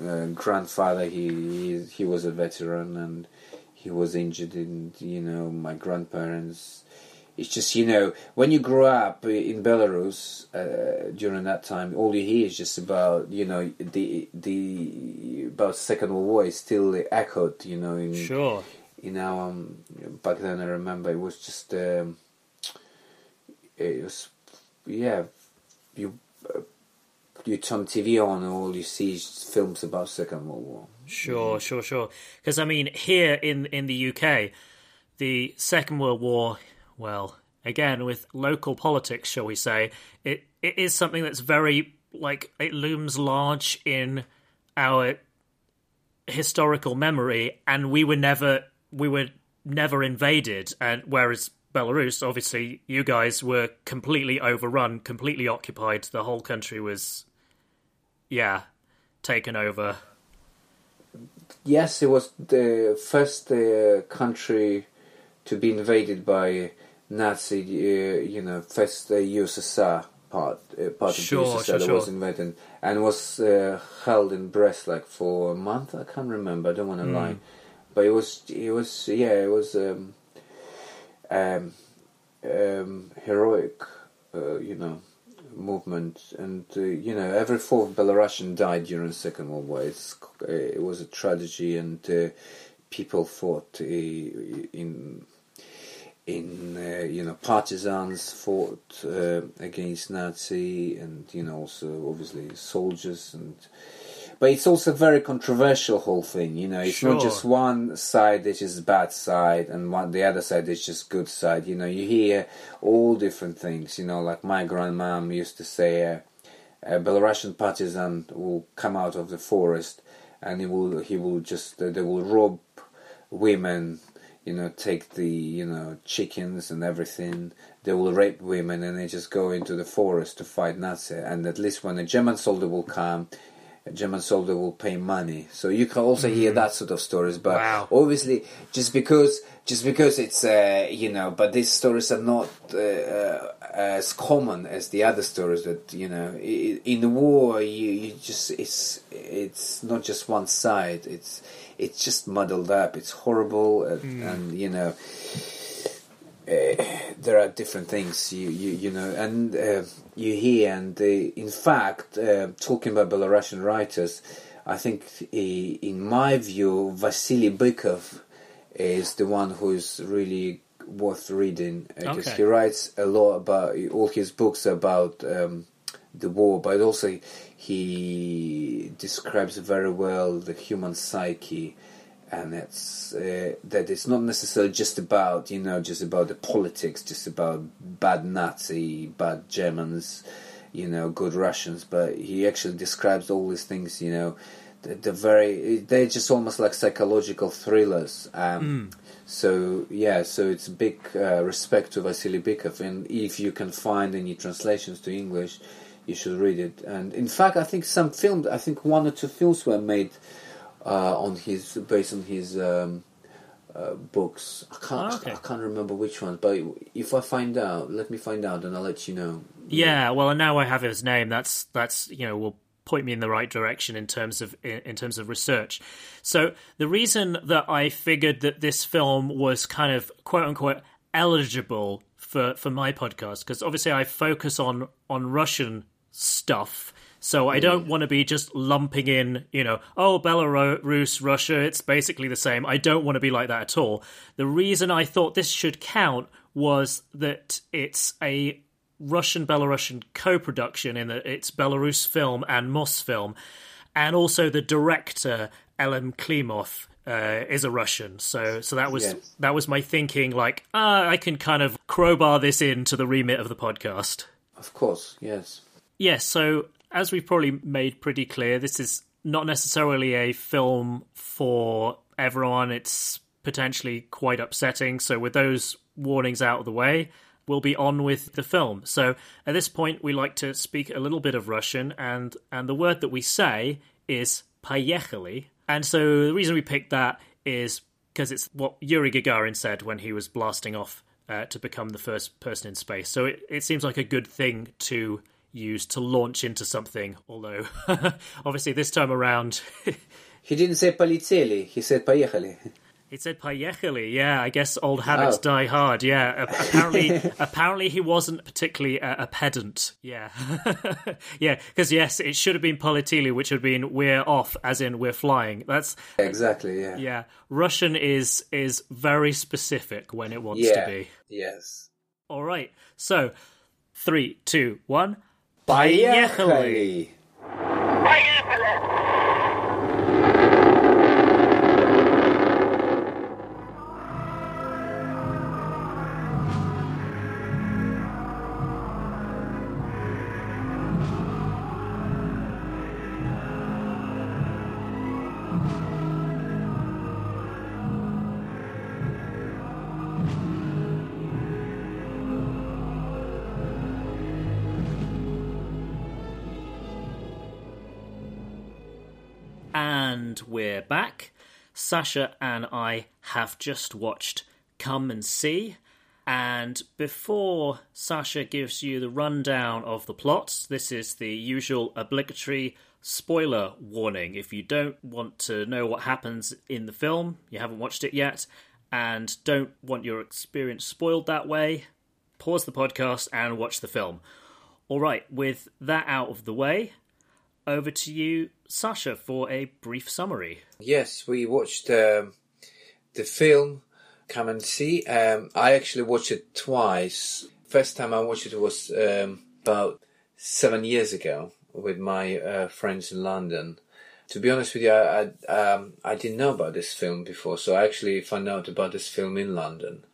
uh, grandfather. He, he he was a veteran, and he was injured, and you know my grandparents. It's just you know when you grow up in Belarus uh, during that time, all you hear is just about you know the the about Second World War is still echoed. You know in Sure. in our um, back then I remember it was just um, it was yeah you uh, you turn TV on and all you see is films about Second World War. Sure, sure, sure. Because I mean, here in in the UK, the Second World War, well, again with local politics, shall we say, it it is something that's very like it looms large in our historical memory, and we were never we were never invaded, and whereas. Belarus, obviously, you guys were completely overrun, completely occupied. The whole country was, yeah, taken over. Yes, it was the first uh, country to be invaded by Nazi. Uh, you know, first uh, USSR part uh, part Sure, of USSR sure, that sure. was invented and was uh, held in Brest like for a month. I can't remember. I don't want to Hmm. lie, but it was it was yeah it was um, um, um, heroic. Uh, you know. Movement and uh, you know every fourth Belarusian died during the Second World War. It's, it was a tragedy, and uh, people fought uh, in in uh, you know partisans fought uh, against Nazi, and you know also obviously soldiers and. But it's also a very controversial whole thing, you know. It's not just one side that is bad side and one the other side is just good side. You know, you hear all different things. You know, like my grandmom used to say, uh, a Belarusian partisan will come out of the forest and he will he will just uh, they will rob women you know take the you know chickens and everything. They will rape women and they just go into the forest to fight nazi. And at least when a german soldier will come a german soldier will pay money. So you can also hear that sort of stories but Wow. obviously just because just because it's uh, you know but these stories are not uh, uh, as common as the other stories that you know in the war you, you just it's it's not just one side. It's it's just muddled up. It's horrible and, and you know there are different things you you, you know and uh, you hear and uh, in fact uh, talking about Belarusian writers I think in my view Vasily Bykov is the one who is really worth reading because Okay. he writes a lot about all his books about um, the war but also he describes very well the human psyche and it's uh, that it's not necessarily just about you know just about the politics, just about bad Nazi, bad Germans, you know, good Russians, but he actually describes all these things, you know, the, the very they're just almost like psychological thrillers. Um, So yeah, so it's a big uh, respect to Vasily Bykov, and if you can find any translations to English, you should read it. And in fact, I think some films, I think one or two films were made on his based on his um, uh, books. I can't Ah, okay. I can't remember which one, but if I find out, let me find out, and I'll let you know. Yeah, well, and now I have his name. That's that's you know will point me in the right direction in terms of in, in terms of research. So the reason that I figured that this film was kind of quote unquote eligible for for my podcast because obviously I focus on on Russian stuff. So I don't want to be just lumping in, you know, oh, Belarus, Russia, it's basically the same. I don't want to be like that at all. The reason I thought this should count was that it's a Russian Belarusian co production in that it's Belarus film and Mosfilm. And also the director, Elem Klimov, uh, is a Russian. So so that was Yes. that was my thinking, like, ah, I can kind of crowbar this into the remit of the podcast. Of course, yes. Yes, so as we've probably made pretty clear, this is not necessarily a film for everyone. It's potentially quite upsetting. So, with those warnings out of the way, we'll be on with the film. So, at this point, we like to speak a little bit of Russian, and, and the word that we say is поехали. And so, the reason we picked that is because it's what Yuri Gagarin said when he was blasting off uh, to become the first person in space. So, it, it seems like a good thing to used to launch into something. Although, obviously, this time around. he didn't say "palizeli." he said payechali. He said "Payechali." Yeah, I guess old habits oh. die hard. Yeah, apparently, apparently he wasn't particularly a, a pedant. Yeah, yeah, because yes, it should have been "Politili," which would have been "We're off," as in "We're flying." That's exactly. Yeah, yeah. Russian is is very specific when it wants yeah. to be. Yes. All right. So, three, two, one. Поехали! Поехали! And we're back. Sasha and I have just watched Come and See. And before Sasha gives you the rundown of the plot, this is the usual obligatory spoiler warning. If you don't want to know what happens in the film, you haven't watched it yet, and don't want your experience spoiled that way, pause the podcast and watch the film. All right, with that out of the way, over to you, Sasha, for a brief summary. Yes, we watched um, the film Come and See. Um, I actually watched it twice. First time I watched it was um, about seven years ago with my uh, friends in London. To be honest with you, I I, um, I didn't know about this film before, so I actually found out about this film in London.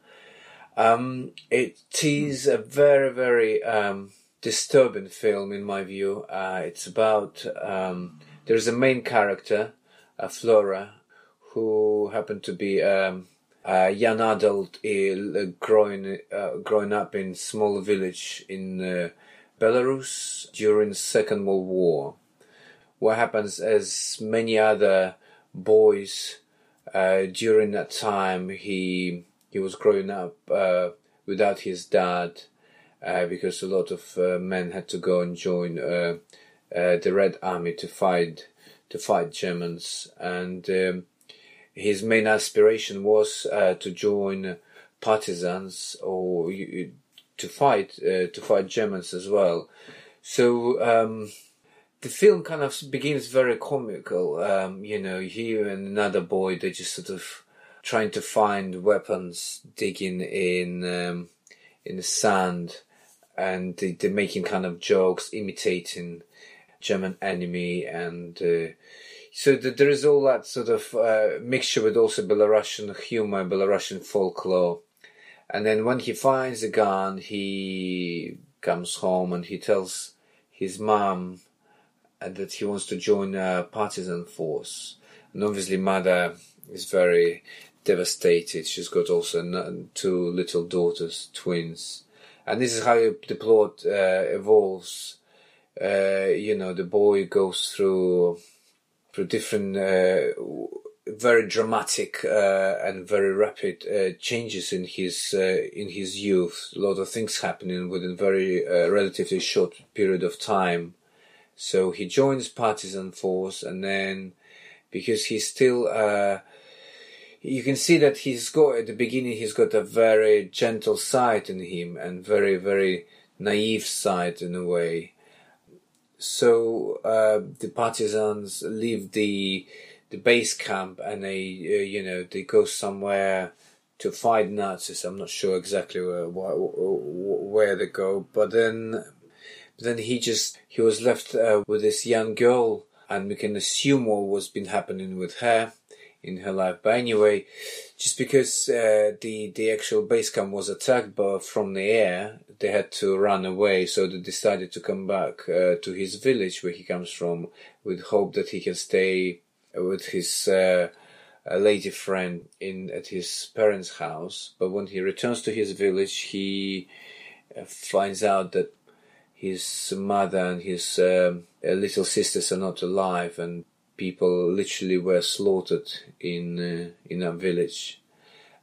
Um, it is a very very um, disturbing film in my view. Uh, it's about um, there's a main character, uh, Flora, who happened to be um, a young adult uh, growing growing up in small village in uh, Belarus during Second World War. What happens as many other boys uh, during that time he he was growing up uh, without his dad uh, because a lot of uh, men had to go and join uh, uh, the Red Army to fight to fight Germans, and um, his main aspiration was uh, to join partisans or to fight uh, to fight Germans as well. So um, the film kind of begins very comical. Um, you know, you and another boy they just sort of trying to find weapons, digging in um, in the sand, and they, they're making kind of jokes, imitating German enemy, and uh, so th- there is all that sort of uh, mixture with also Belarusian humor, Belarusian folklore. And then when he finds the gun, he comes home and he tells his mom uh, that he wants to join a partisan force. And obviously, mother is very devastated. She's got also two little daughters, twins. And this is how the plot uh, evolves. Uh, you know, the boy goes through through different, uh, very dramatic uh, and very rapid uh, changes in his in his youth. A lot of things happening within very relatively short period of time. So he joins partisan force, and then because he's still, you can see that he's got at the beginning he's got a very gentle side in him and very very naive side in a way. So uh, the partisans leave the the base camp and they uh, you know they go somewhere to fight Nazis. I'm not sure exactly where where, where they go, but then then he just he was left uh, with this young girl, and we can assume what was been happening with her in her life. But anyway, just because uh, the the actual base camp was attacked but from the air, they had to run away. So they decided to come back uh, to his village where he comes from, with hope that he can stay with his. Uh, lady friend in at his parents' house, but when he returns to his village, he uh, finds out that his mother and his um, uh, little sisters are not alive, and people literally were slaughtered in uh, in that village.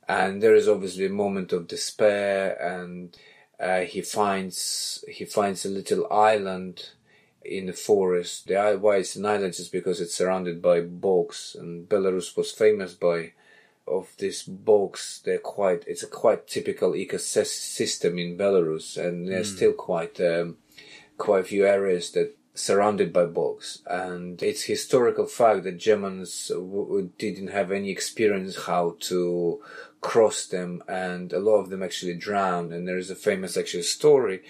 And there is obviously a moment of despair, and uh, he finds he finds a little island in the forest. The why it's an island is because it's surrounded by bogs, and Belarus was famous by of these bogs, they're quite. It's a quite typical ecosystem in Belarus, and there's still quite um, quite a few areas that surrounded by bogs. And it's historical fact that Germans w- didn't have any experience how to cross them, and a lot of them actually drowned. And there is a famous actually story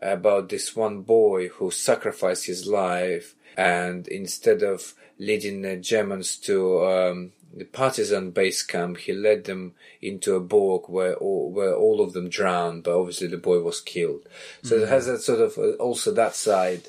about this one boy who sacrificed his life, and instead of leading the Germans to um, the partisan base camp, he led them into a bog where all, where all of them drowned, but obviously the boy was killed. So it has that sort of uh, also that side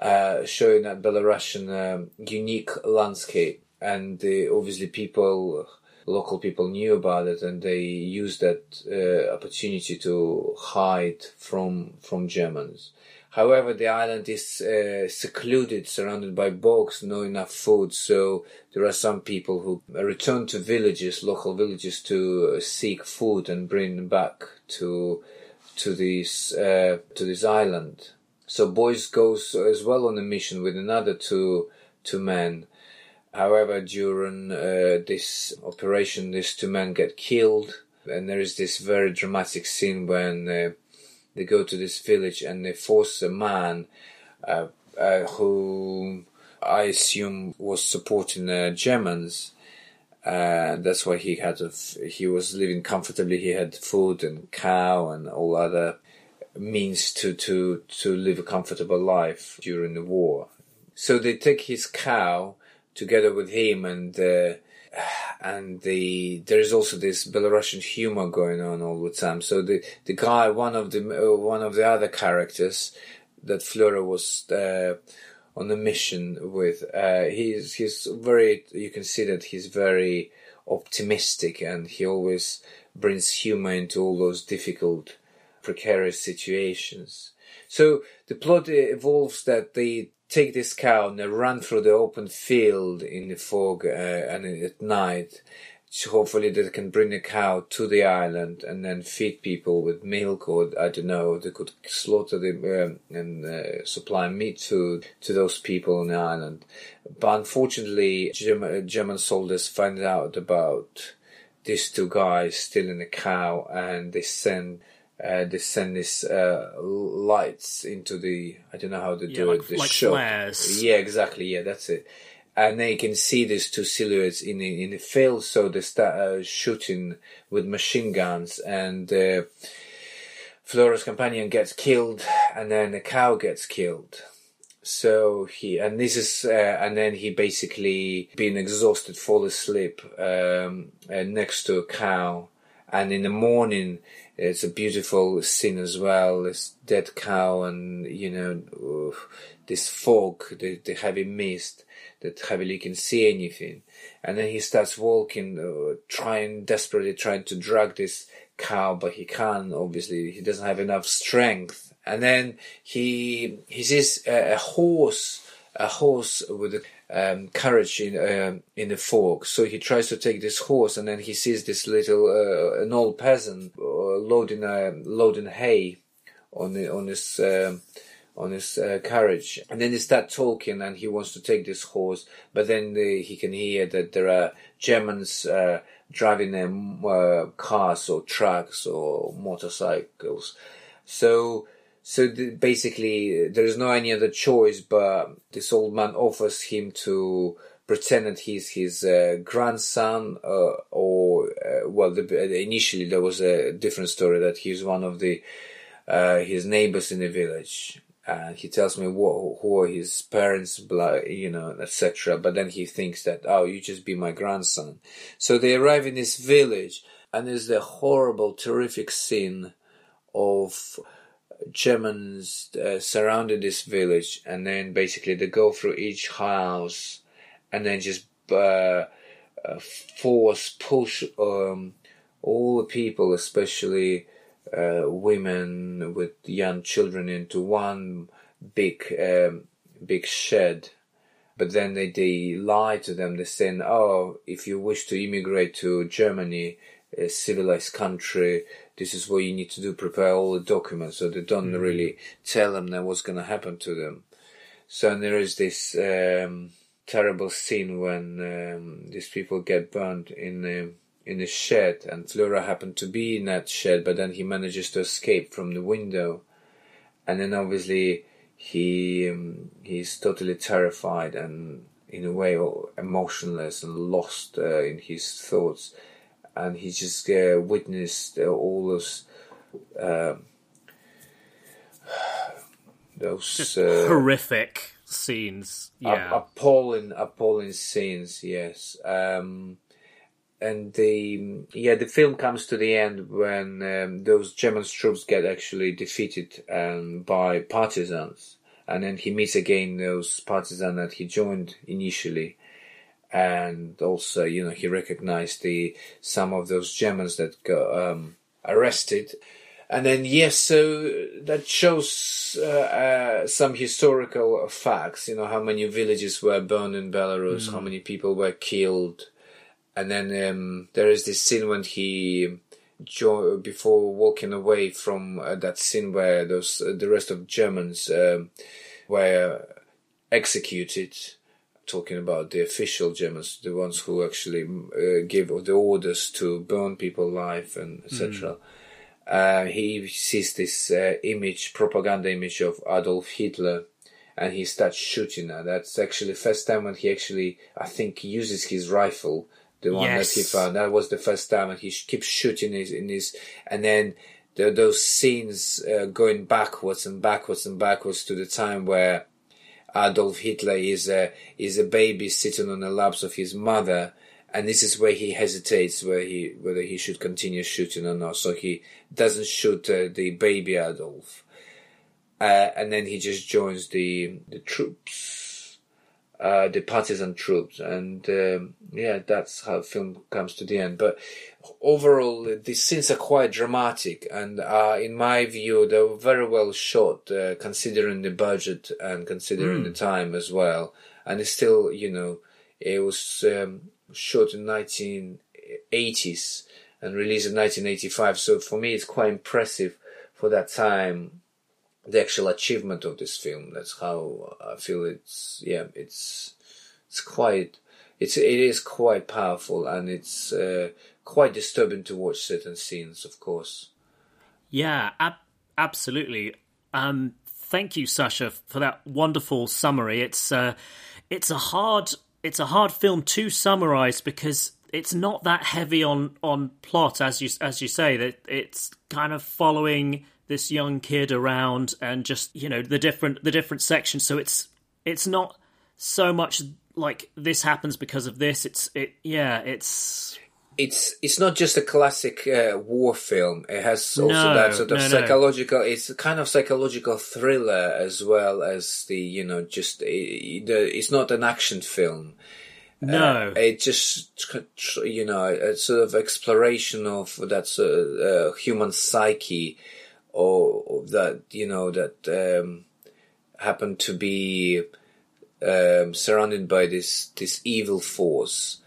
uh, showing that Belarusian um, unique landscape, and uh, obviously people, local people knew about it, and they used that uh, opportunity to hide from from Germans. However, the island is uh, secluded, surrounded by bogs, no enough food, so there are some people who return to villages, local villages, to seek food and bring back to to this uh, to this island. So Boyce goes as well on a mission with another two two men. However, during uh, this operation, these two men get killed, and there is this very dramatic scene when uh, they go to this village and they force a man uh, uh, who I assume was supporting the Germans. Uh, that's why he had a f- he was living comfortably. He had food and cow and all other means to to to live a comfortable life during the war. So they take his cow together with him, and uh, and the there is also this Belarusian humor going on all the time. So the the guy, one of the uh, one of the other characters that Flora was uh, on a mission with, uh, he's he's very you can see that he's very optimistic, and he always brings humor into all those difficult precarious situations. So the plot evolves that they take this cow and they run through the open field in the fog uh, and at night. Hopefully they can bring the cow to the island and then feed people with milk or I don't know. They could slaughter them um, and uh, supply meat to to those people on the island. But unfortunately, German, German soldiers find out about these two guys stealing a cow and they send uh, they send these uh, lights into the I don't know how to Yeah, do like- it the like shop. flares. Yeah, exactly. Yeah, that's it. And they can see these two silhouettes in the, in the field, so they start uh, shooting with machine guns, and uh, Flora's companion gets killed, and then the cow gets killed. So he and this is uh, and then he basically being exhausted fall asleep um, uh, next to a cow, and in the morning it's a beautiful scene as well. This dead cow and you know this fog, the, the heavy mist that hardly can see anything, and then he starts walking, uh, trying desperately trying to drag this cow, but he can't. Obviously, he doesn't have enough strength. And then he he sees a, a horse, a horse with a um, carriage in um, in the fog. So he tries to take this horse, and then he sees this little uh, an old peasant loading uh, loading hay on the on this. Um, on his uh, carriage, and then they start talking, and he wants to take this horse, but then the, he can hear that there are Germans uh, driving them uh, cars or trucks or motorcycles. So, so the, basically, there is no any other choice, but this old man offers him to pretend that he's his uh, grandson, uh, or uh, well, the, initially there was a different story that he's one of the uh, his neighbors in the village. And he tells me what, who are his parents, blah, you know, etc. But then he thinks that, oh, you just be my grandson. So they arrive in this village, and there's the horrible, terrific scene of Germans uh, surrounding this village, and then basically they go through each house, and then just uh, uh, force push um, all the people, especially uh, women with young children, into one big um, big shed. But then they, they lie to them. They say, "Oh, if you wish to immigrate to Germany, a civilized country, this is what you need to do. Prepare all the documents." So they don't really tell them that what's going to happen to them. So there is this um, terrible scene when um, these people get burned in the in a shed, and Flora happened to be in that shed, but then he manages to escape from the window, and then obviously he um, he's totally terrified and in a way emotionless and lost uh, in his thoughts, and he just uh, witnessed uh, all those. Um, those Just uh, horrific scenes. Yeah. ap- appalling, appalling scenes. Yes, um, and the yeah, the film comes to the end when um, those German troops get actually defeated um, by partisans, and then he meets again those partisans that he joined initially. And also, you know, he recognized the some of those Germans that got um, arrested, and then yes, so that shows uh, uh, some historical facts. You know how many villages were burned in Belarus, how many people were killed, and then um, there is this scene when he, jo- before walking away from uh, that scene where those uh, the rest of Germans um, were executed. Talking about the official Germans, the ones who actually uh, give the orders to burn people alive and etc uh, he sees this uh, image, propaganda image of Adolf Hitler, and he starts shooting. And that's actually the first time when he actually, I think, uses his rifle, the one that he found. That was the first time, and he sh- keeps shooting his, in his, and then those scenes uh, going backwards and backwards and backwards to the time where Adolf Hitler is a is a baby sitting on the laps of his mother, and this is where he hesitates where he whether he should continue shooting or not. So he doesn't shoot uh, the baby Adolf, uh, and then he just joins the the troops, uh, the partisan troops, and um, yeah, that's how film comes to the end. But overall, the scenes are quite dramatic, and uh, in my view, they were very well shot, uh, considering the budget and considering the time as well. And it's still, you know, it was um, shot in 1980s and released in 1985. So for me, it's quite impressive for that time. The actual achievement of this film. That's how I feel. It's yeah. It's it's quite. It's it is quite powerful and it's uh, quite disturbing to watch certain scenes. Of course. Yeah, ab- absolutely. Um, thank you, Sasha, for that wonderful summary. It's uh, it's a hard it's a hard film to summarize because it's not that heavy on on plot as you as you say that it's kind of following this young kid around and just you know the different the different sections. So it's it's not so much like this happens because of this. It's it yeah it's it's it's not just a classic uh, war film. It has also No, that sort of no, no. psychological. It's a kind of psychological thriller as well as the you know just uh, the. It's not an action film. no It just you know a sort of exploration of that sort of, uh, human psyche, or, or that you know that um, happened to be um, surrounded by this this evil force,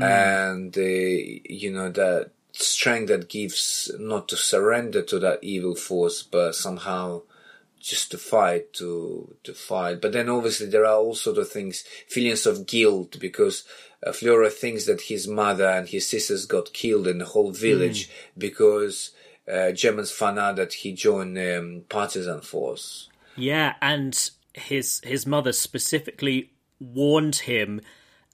and uh, you know that strength that gives not to surrender to that evil force, but somehow just to fight to to fight. But then obviously there are all sort of things, feelings of guilt because uh, Flora thinks that his mother and his sisters got killed in the whole village because uh, Germans found out that he joined um, partisan force. Yeah, and his his mother specifically warned him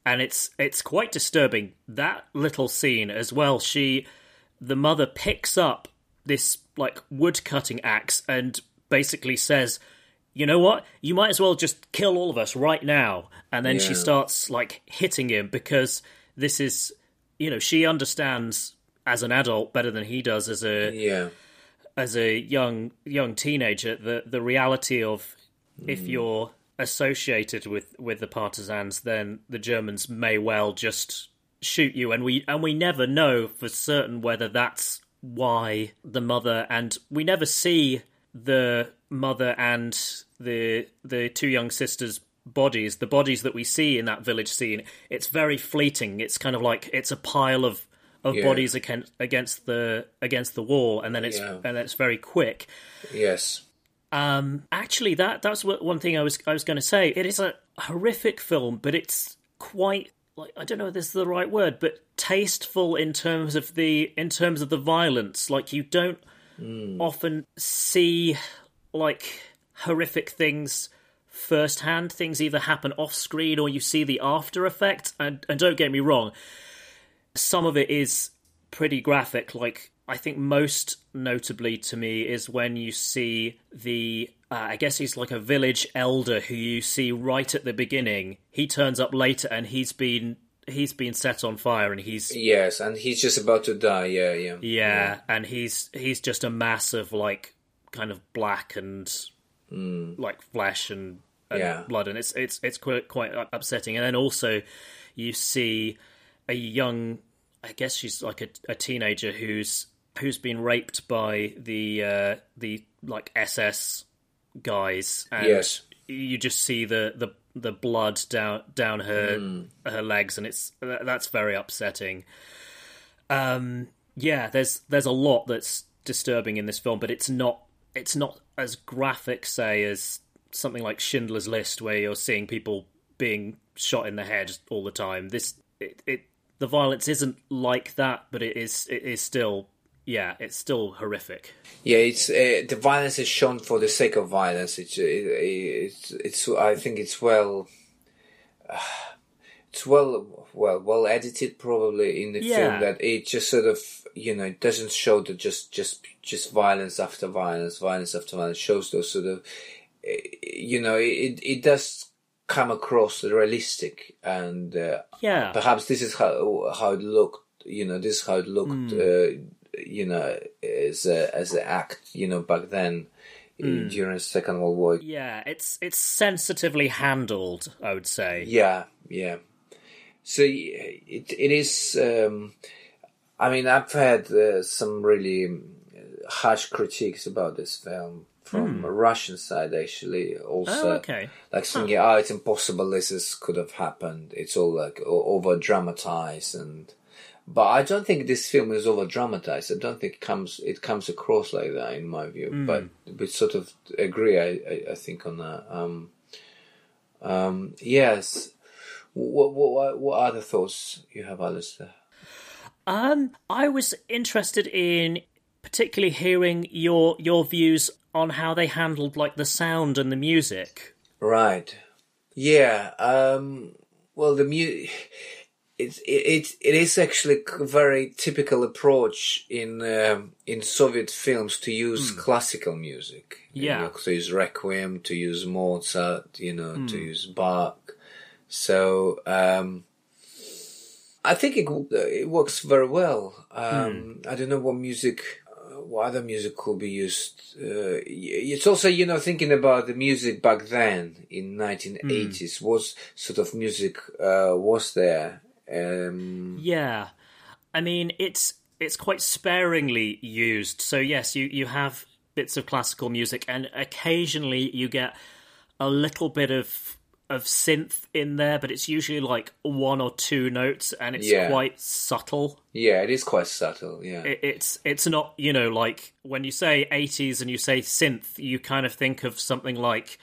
and it's it's quite disturbing that little scene as well. She the mother picks up this like wood cutting axe and basically says, "You know what? You might as well just kill all of us right now." And then she starts like hitting him because this is you know, she understands as an adult better than he does as a Yeah, as a young young teenager the the reality of if mm. you're associated with with the partisans then the Germans may well just shoot you. And we and we never know for certain whether that's why the mother and we never see the mother and the the two young sisters bodies. The bodies that we see in that village scene it's very fleeting. It's kind of like it's a pile of of Yeah. bodies against against the against the wall and then it's Yeah. and then it's very quick. Yes, um, actually, that that's what, one thing I was I was going to say. It is a horrific film, but it's quite like I don't know if this is the right word, but tasteful in terms of the in terms of the violence. Like you don't often see like horrific things firsthand. Things either happen off screen or you see the after effect. And and don't get me wrong, some of it is pretty graphic. Like I think most notably to me is when you see the uh, I guess he's like a village elder who you see right at the beginning. He turns up later and he's been he's been set on fire and he's Yes, and he's just about to die. Yeah, yeah, yeah, and he's he's just a mass of like kind of black and like flesh and, and Yeah. blood, and it's it's it's quite quite upsetting. And then also you see a young, I guess she's like a, a teenager who's who's been raped by the uh, the like SS guys, and Yes. you just see the the the blood down down her Hmm. her legs, and it's that's very upsetting. Um, yeah, there's there's a lot that's disturbing in this film, but it's not it's not as graphic, say, as something like Schindler's List, where you're seeing people being shot in the head all the time. This it, it the violence isn't like that, but it is it is still yeah, it's still horrific. Yeah, it's uh, the violence is shown for the sake of violence. It's it, it's it's. I think it's well. it's well well well edited probably in the Yeah. film that it just sort of you know it doesn't show the just just just violence after violence violence after violence shows those sort of eh, you know it it does come across realistic and uh, Yeah, perhaps this is how how it looked you know this is how it looked uh, you know as a as an act you know back then uh, during the second world war yeah, it's it's sensitively handled, I would say. yeah yeah so it it is um i mean i've had uh, some really um, harsh critiques about this film from a russian side actually also. Oh, okay. like saying, "Oh, it's impossible. This is, could have happened. It's all like over dramatized." And but I don't think this film is over dramatized. I don't think it comes it comes across like that in my view. Hmm. But we sort of agree. I, I, I think on that. Um, um, yes. What, what what other thoughts you have, Alistair? Um, I was interested in particularly hearing your your views on how they handled like the sound and the music. Right. Yeah. Um, well, the mu- it's it, it it is actually a very typical approach in um, in Soviet films to use classical music. You Yeah. know, to use Requiem, to use Mozart, you know, to use Bach. So um, I think it it works very well. Um, I don't know what music, uh, what other music could be used. Uh, it's also you know thinking about the music back then in 1980s. What sort of music uh, was there? Um, Yeah, I mean it's it's quite sparingly used. So yes, you you have bits of classical music, and occasionally you get a little bit of of synth in there, but it's usually like one or two notes, and it's Yeah. quite subtle. yeah, it is quite subtle. Yeah, it, it's it's not you know like when you say 80s and you say synth you kind of think of something like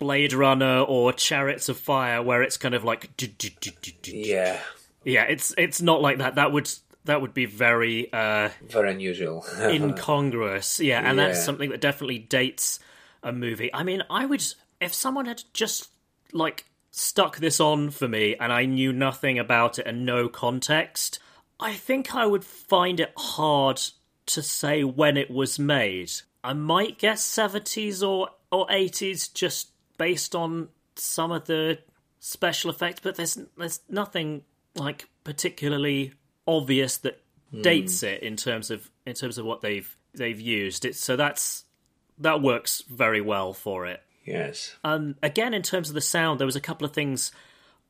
blade runner or chariots of fire where it's kind of like yeah, yeah it's it's not like that. That would that would be very uh very unusual. incongruous. Yeah and that's something that definitely dates a movie. I mean i would if someone had just like stuck this on for me and i knew nothing about it and no context i think i would find it hard to say when it was made. I might guess 70s or or 80s just based on some of the special effects but there's there's nothing like particularly obvious that dates it in terms of in terms of what they've they've used. It so that's that works very well for it. Yes, um again in terms of the sound there was a couple of things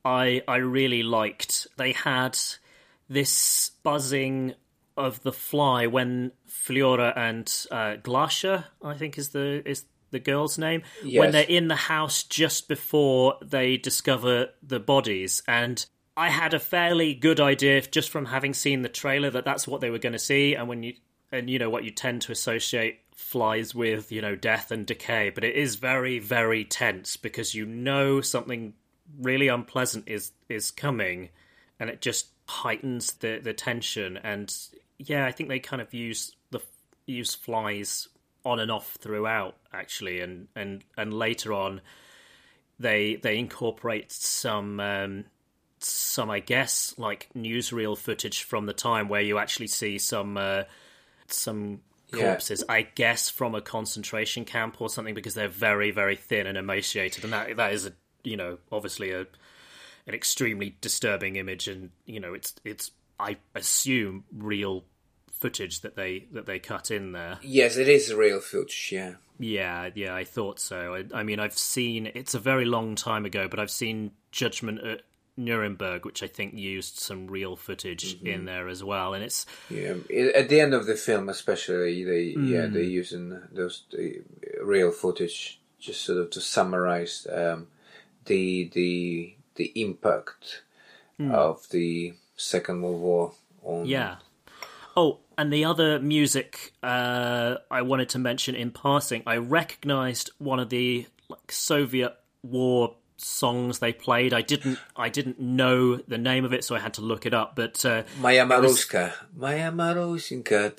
i i really liked. They had this buzzing of the fly when Fliora and uh, Glasha, I think is the is the girl's name, when they're in the house just before they discover the bodies, and I had a fairly good idea just from having seen the trailer that that's what they were going to see, and when you and you know what you tend to associate flies with you know death and decay, but it is very very tense because you know something really unpleasant is is coming, and it just heightens the the tension. And yeah, I think they kind of use the use flies on and off throughout actually, and and and later on, they they incorporate some. Um, some, I guess, like newsreel footage from the time where you actually see some uh, some Yeah. corpses, I guess, from a concentration camp or something, because they're very, very thin and emaciated, and that that is a you know obviously a an extremely disturbing image, and you know it's it's I assume real footage that they that they cut in there. Yes, it is real footage. Yeah. Yeah, yeah, I thought so. I, I mean, I've seen it's a very long time ago, but I've seen Judgment at Nuremberg, which I think used some real footage in there as well, and it's Yeah, at the end of the film, especially, they yeah they're using those uh, real footage just sort of to summarize um, the the the impact of the Second World War on Yeah. Oh, and the other music uh, I wanted to mention in passing, I recognized one of the like Soviet war songs they played. I didn't I didn't know the name of it, so I had to look it up. But uh, Maya was- Maruska. Maya Marusinka.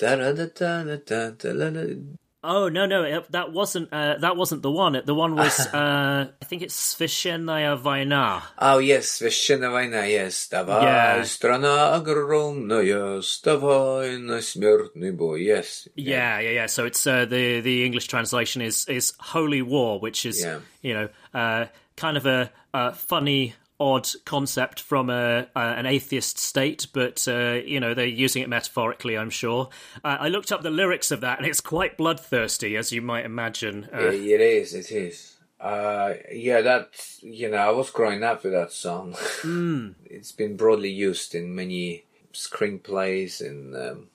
da-da-da-da-da-da-da-da. oh no no it, that wasn't uh, that wasn't the one. The one was uh, I think it's Svishenaya Vaina. Oh yes, Священная война, yes. Давай, Yeah. страна огромная, вставай на смертный бой, yes. Yeah, yeah, yeah. So it's uh, the the English translation is is Holy War, which is Yeah. you know uh, kind of a, a funny, odd concept from a, uh, an atheist state, but uh, you know they're using it metaphorically. I'm sure. Uh, I looked up the lyrics of that, and it's quite bloodthirsty, as you might imagine. Uh, It is, it is. Uh, yeah, that, you know, I was growing up with that song. it's been broadly used in many screenplays and um,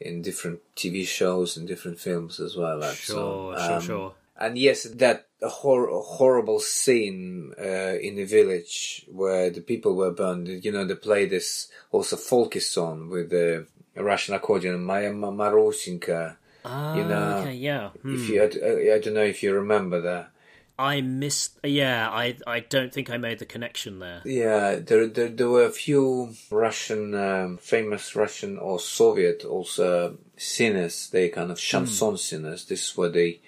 in different TV shows and different films as well. That Sure, song. sure, Um, sure. And yes, that hor- horrible scene uh, in the village where the people were burned. You know, they play this also folky song with the Russian accordion, Maya Ma- Marusinka. you know, okay, yeah. Hmm. if you, I, I don't know if you remember that. I missed. Yeah, I I don't think I made the connection there. Yeah, there, there, there were a few Russian, um, famous Russian or Soviet also singers. They kind of chanson singers. This is where they,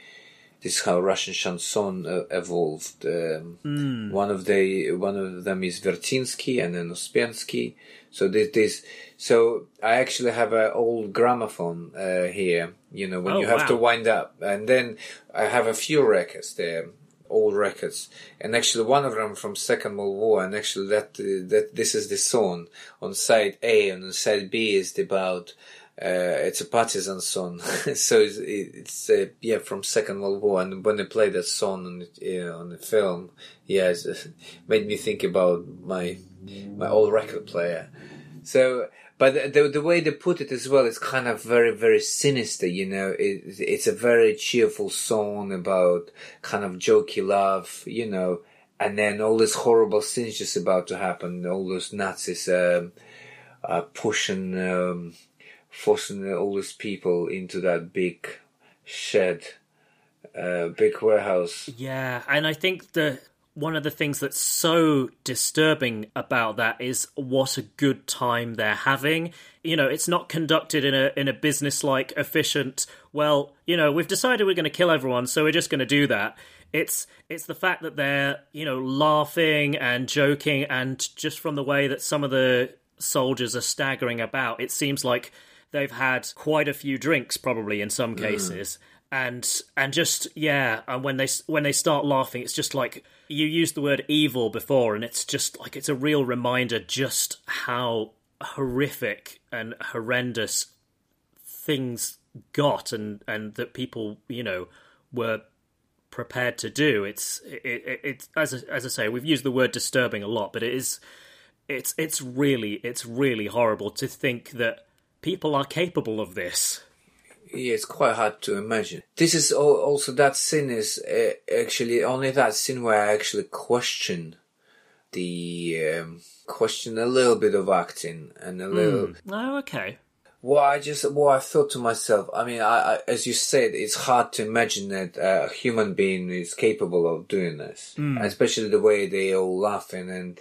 this is how Russian chanson uh, evolved. Um, One of the one of them is Vertinsky and then Uspensky. So this, this, so I actually have an old gramophone uh, here. You know, when Oh, you have to wind up, and then I have a few records there old records, and actually one of them from Second World War, and actually that uh, that this is the song on side A, and on side B is about uh, it's a partisan song, so it's, it's uh, yeah from Second World War, and when they play that song on the, uh, on the film, yeah, uh, made me think about my my old record player. So, but the the way they put it as well is kind of very very sinister. You know, it, it's a very cheerful song about kind of jokey love. You know, and then all this horrible things just about to happen. All those Nazis um, pushing, um, forcing all these people into that big shed, uh, big warehouse. Yeah, and I think the one of the things that's so disturbing about that is what a good time they're having. You know, it's not conducted in a in a business like efficient, well, you know, we've decided we're going to kill everyone, so we're just going to do that. It's it's the fact that they're, you know, laughing and joking and just from the way that some of the soldiers are staggering about, it seems like they've had quite a few drinks probably in some mm. cases. And and just yeah and when they when they start laughing it's just like you used the word evil before and it's just like it's a real reminder just how horrific and horrendous things got and and that people you know were prepared to do. It's it, it, it's as I- as I say we've used the word disturbing a lot but it is it's it's really it's really horrible to think that people are capable of this Yeah, it's quite hard to imagine. This is al- also that scene is uh, actually only that scene where I actually question the um, question a little bit of acting and a little oh okay Well, I just, well, I thought to myself, I mean, I, I, as you said, it's hard to imagine that a human being is capable of doing this, Mm. especially the way they all laughing and,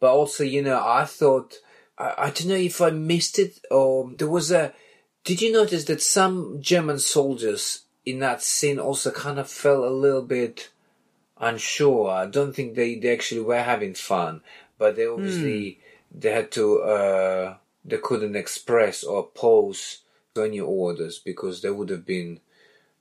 but also, you know, I thought, I, I don't know if I missed it or there was a, did you notice that some German soldiers in that scene also kind of felt a little bit unsure? I don't think they, they actually were having fun, but they obviously, they had to, uh, they couldn't express or oppose any orders because they would have been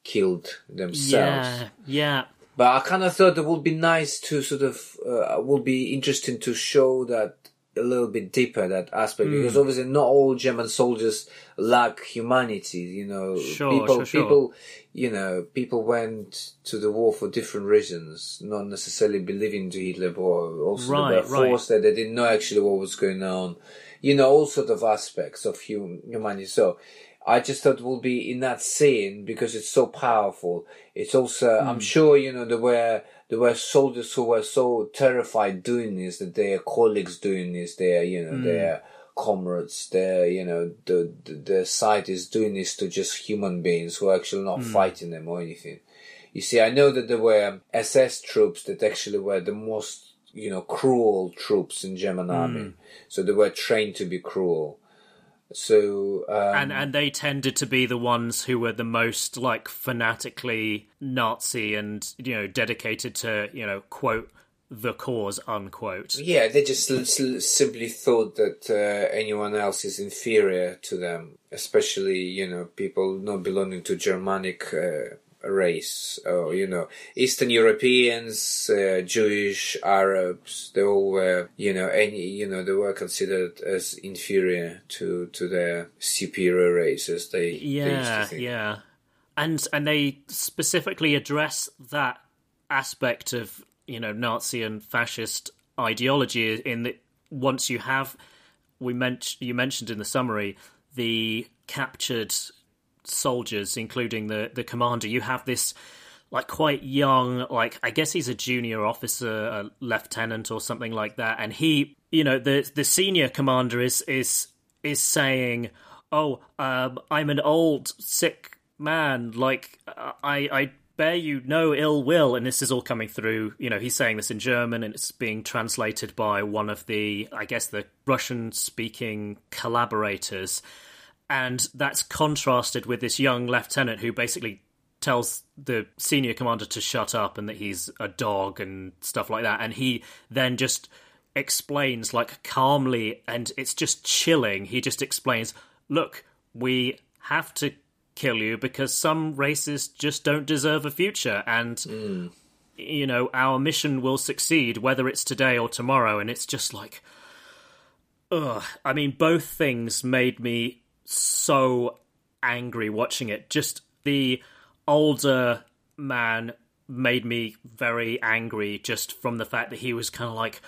killed themselves. Yeah, yeah. But I kind of thought it would be nice to sort of, uh, would be interesting to show that a little bit deeper, that aspect, Mm. because obviously not all German soldiers lack humanity, you know. Sure, people, sure, sure. people, you know, people went to the war for different reasons, not necessarily believing to Hitler, but also Right, they were right. that they didn't know actually what was going on. You know, all sort of aspects of hum- humanity. So, I just thought it would be in that scene because it's so powerful. It's also, I'm sure, you know, there were, there were soldiers who were so terrified doing this that their colleagues doing this, their, you know, hmm. their comrades, their, you know, the, the, the side is doing this to just human beings who are actually not hmm. fighting them or anything. You see, I know that there were SS troops that actually were the most, you know, cruel troops in German hmm. army. So they were trained to be cruel. So, um, and and they tended to be the ones who were the most like fanatically Nazi and you know dedicated to you know quote the cause unquote. Yeah, they just simply thought that uh, anyone else is inferior to them, especially you know people not belonging to Germanic uh, race or you know Eastern Europeans, uh, Jewish, Arabs. They all were you know any you know they were considered as inferior to to their superior race as they, they used to Yeah, think. yeah, and and they specifically address that aspect of you know Nazi and fascist ideology in that once you have we mentioned you mentioned in the summary the captured soldiers, including the the commander, you have this like quite young, like I guess he's a junior officer, a lieutenant or something like that, and he, you know, the the senior commander is is is saying, "Oh, um, I'm an old sick man, like uh, I I." Bear you no ill will, and this is all coming through. You know, he's saying this in German, and it's being translated by one of the, I guess, the Russian-speaking collaborators and that's contrasted with this young lieutenant who basically tells the senior commander to shut up and that he's a dog and stuff like that. And he then just explains like calmly and it's just chilling. He just explains look we have to kill you because some races just don't deserve a future. And hmm. you know our mission will succeed whether it's today or tomorrow. And it's just like ugh. I mean both things made me so angry watching it. Just the older man made me very angry just from the fact that he was kind of like,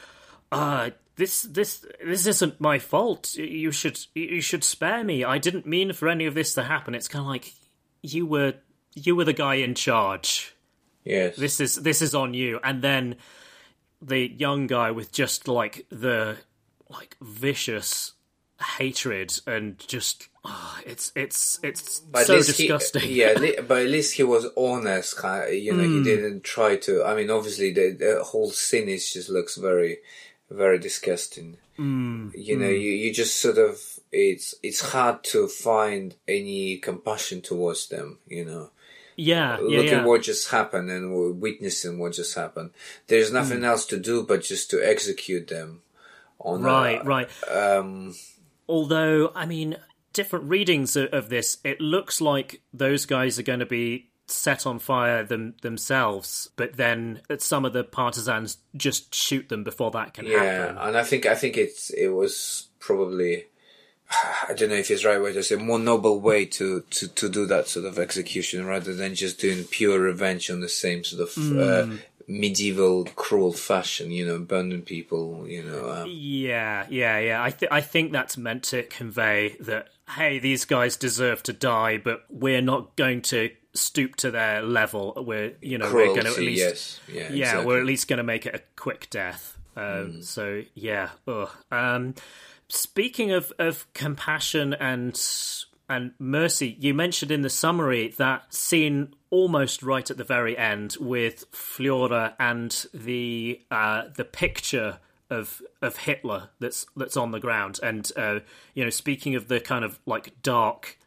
uh, this this this isn't my fault. You should you should spare me. I didn't mean for any of this to happen. It's kind of like you were you were the guy in charge. Yes. This is this is on you. And then the young guy with just like the like vicious hatred and just oh, it's it's it's But so least he- disgusting. yeah, but at least he was honest. Kind of, you know, he didn't try to. I mean, obviously, the, the whole scene is just looks very, very disgusting. Mm, you know, you, you just sort of it's it's hard to find any compassion towards them. You know, yeah, yeah, looking yeah. what just happened and witnessing what just happened. There's nothing Mm. else to do but just to execute them. On a- right, right. Um, Although, I mean, different readings of, this, it looks like those guys are going to be set on fire them, themselves, but then some of the partisans just shoot them before that can Yeah, happen. and I think I think it's it was probably I don't know if it's the right way to say more noble way to, to, to do that sort of execution rather than just doing pure revenge on the same sort of uh, medieval cruel fashion. You know, burning people. You know, um, Yeah, yeah, yeah. I th- I think that's meant to convey that hey, these guys deserve to die, but we're not going to stoop to their level. We're you know we're going to at least yes, yeah, yeah, exactly. we're at least going to make it a quick death. Um, So yeah, ugh. Um, Speaking of, of compassion and and mercy, you mentioned in the summary that scene almost right at the very end with Flora and the uh, the picture of of Hitler that's that's on the ground, and uh, you know, speaking of the kind of like dark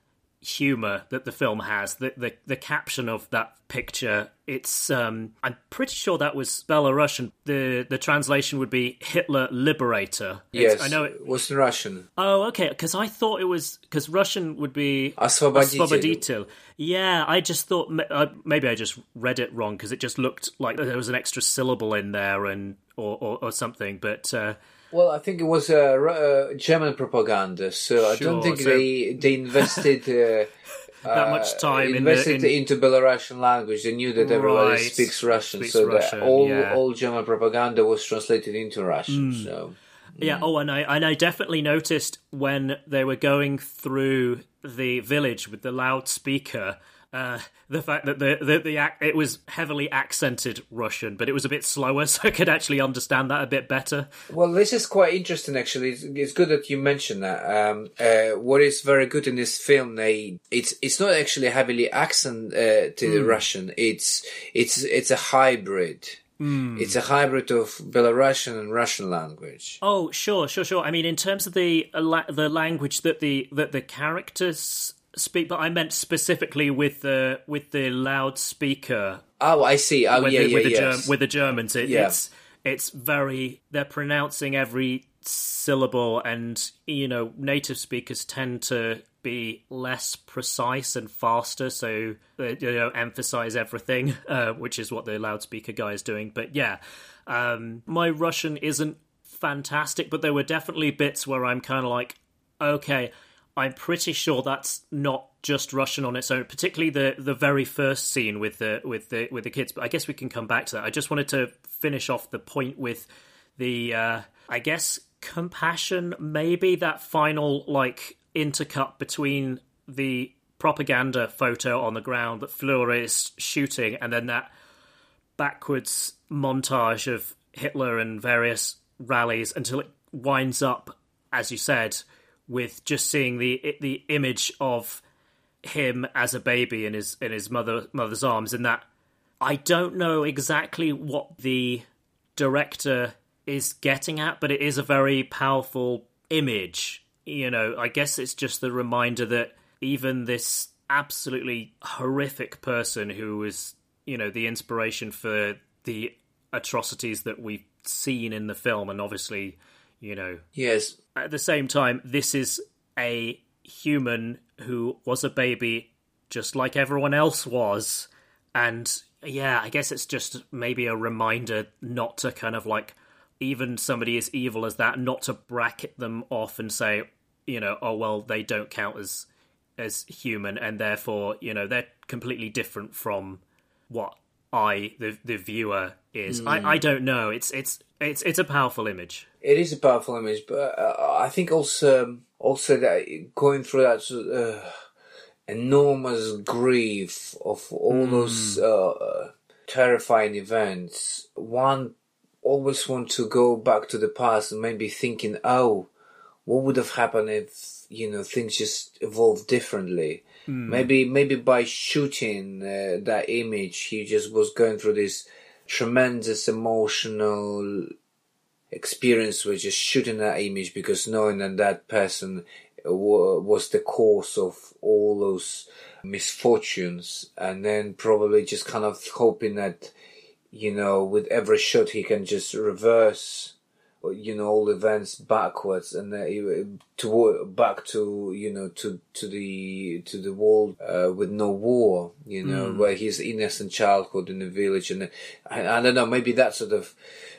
humor that the film has the, the the caption of that picture it's um i'm pretty sure that was belarusian the the translation would be hitler liberator It's- Yes, i know it it was in Russian. oh okay because i thought it was because russian would be Освободитель. Освободитель. yeah i just thought ma- uh, maybe i just read it wrong because it just looked like there was an extra syllable in there and or or, or something but uh well, I think it was uh, uh, German propaganda, so I don't think so- they they invested uh, that much time in the invested in, into Belarusian language. They knew that everybody Right. speaks Russian, Speaks so Russian, that all yeah. all German propaganda was translated into Russian. So Yeah. Oh, and I and I definitely noticed when they were going through the village with the loudspeaker. Uh, the fact that the the, the ac- it was heavily accented Russian, but it was a bit slower, so I could actually understand that a bit better. Well, this is quite interesting, actually. It's, it's good that you mentioned that. Um, uh, what is very good in this film, they it's it's not actually heavily accent uh, to the Russian. It's it's it's a hybrid. It's a hybrid of Belarusian and Russian language. Oh, sure, sure, sure. I mean, in terms of the uh, the language that the that the characters speak, but I meant specifically with the with the loudspeaker Oh, I see. Oh, with, yeah, the, yeah, with, the yes. Germ- with the Germans. It, Yeah. It's it's very they're pronouncing every syllable, and you know native speakers tend to be less precise and faster, so they you know emphasize everything, uh, which is what the loudspeaker guy is doing. But yeah, um, my Russian isn't fantastic, but there were definitely bits where I'm kind of like, okay. I'm pretty sure that's not just Russian on its own, particularly the, the very first scene with the with the with the kids. But I guess we can come back to that. I just wanted to finish off the point with the uh, I guess compassion, maybe that final like intercut between the propaganda photo on the ground that Fleur is shooting, and then that backwards montage of Hitler and various rallies until it winds up, as you said, with just seeing the the image of him as a baby in his in his mother mother's arms, and that I don't know exactly what the director is getting at, but it is a very powerful image. You know, I guess it's just the reminder that even this absolutely horrific person who was, you know, the inspiration for the atrocities that we've seen in the film, and obviously, you know, Yes. at the same time, this is a human who was a baby just like everyone else was. And yeah, I guess it's just maybe a reminder not to kind of like, even somebody as evil as that, not to bracket them off and say, you know, oh, well, they don't count as as human and therefore, you know, they're completely different from what I, the the viewer, is. I, hmm. I don't know. It's it's it's it's a powerful image. It is a powerful image, but uh, I think also also that going through that uh, enormous grief of all those uh, uh, terrifying events, one always want to go back to the past and maybe thinking, oh, what would have happened if you know things just evolved differently? Maybe maybe by shooting uh, that image, he just was going through this tremendous emotional experience with just shooting that image because knowing that that person wa- was the cause of all those misfortunes and then probably just kind of hoping that you know with every shot he can just reverse you know all events backwards and uh, to back to you know to to the to the world uh, with no war you know where his innocent childhood in the village and I, I don't know maybe that sort of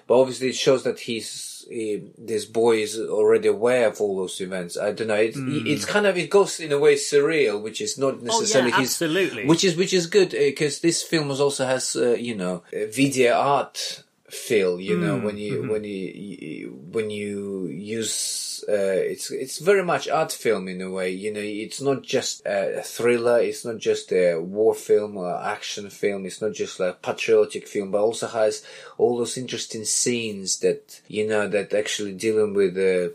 but obviously it shows that he's he, this boy is already aware of all those events. I don't know it's, it's kind of it goes in a way surreal which is not necessarily his absolutely. which is which is good because this film was also has uh, you know video art feel you know when you when you, you when you use uh, it's it's very much art film in a way you know it's not just a thriller it's not just a war film or action film it's not just like patriotic film but also has all those interesting scenes that you know that actually dealing with uh,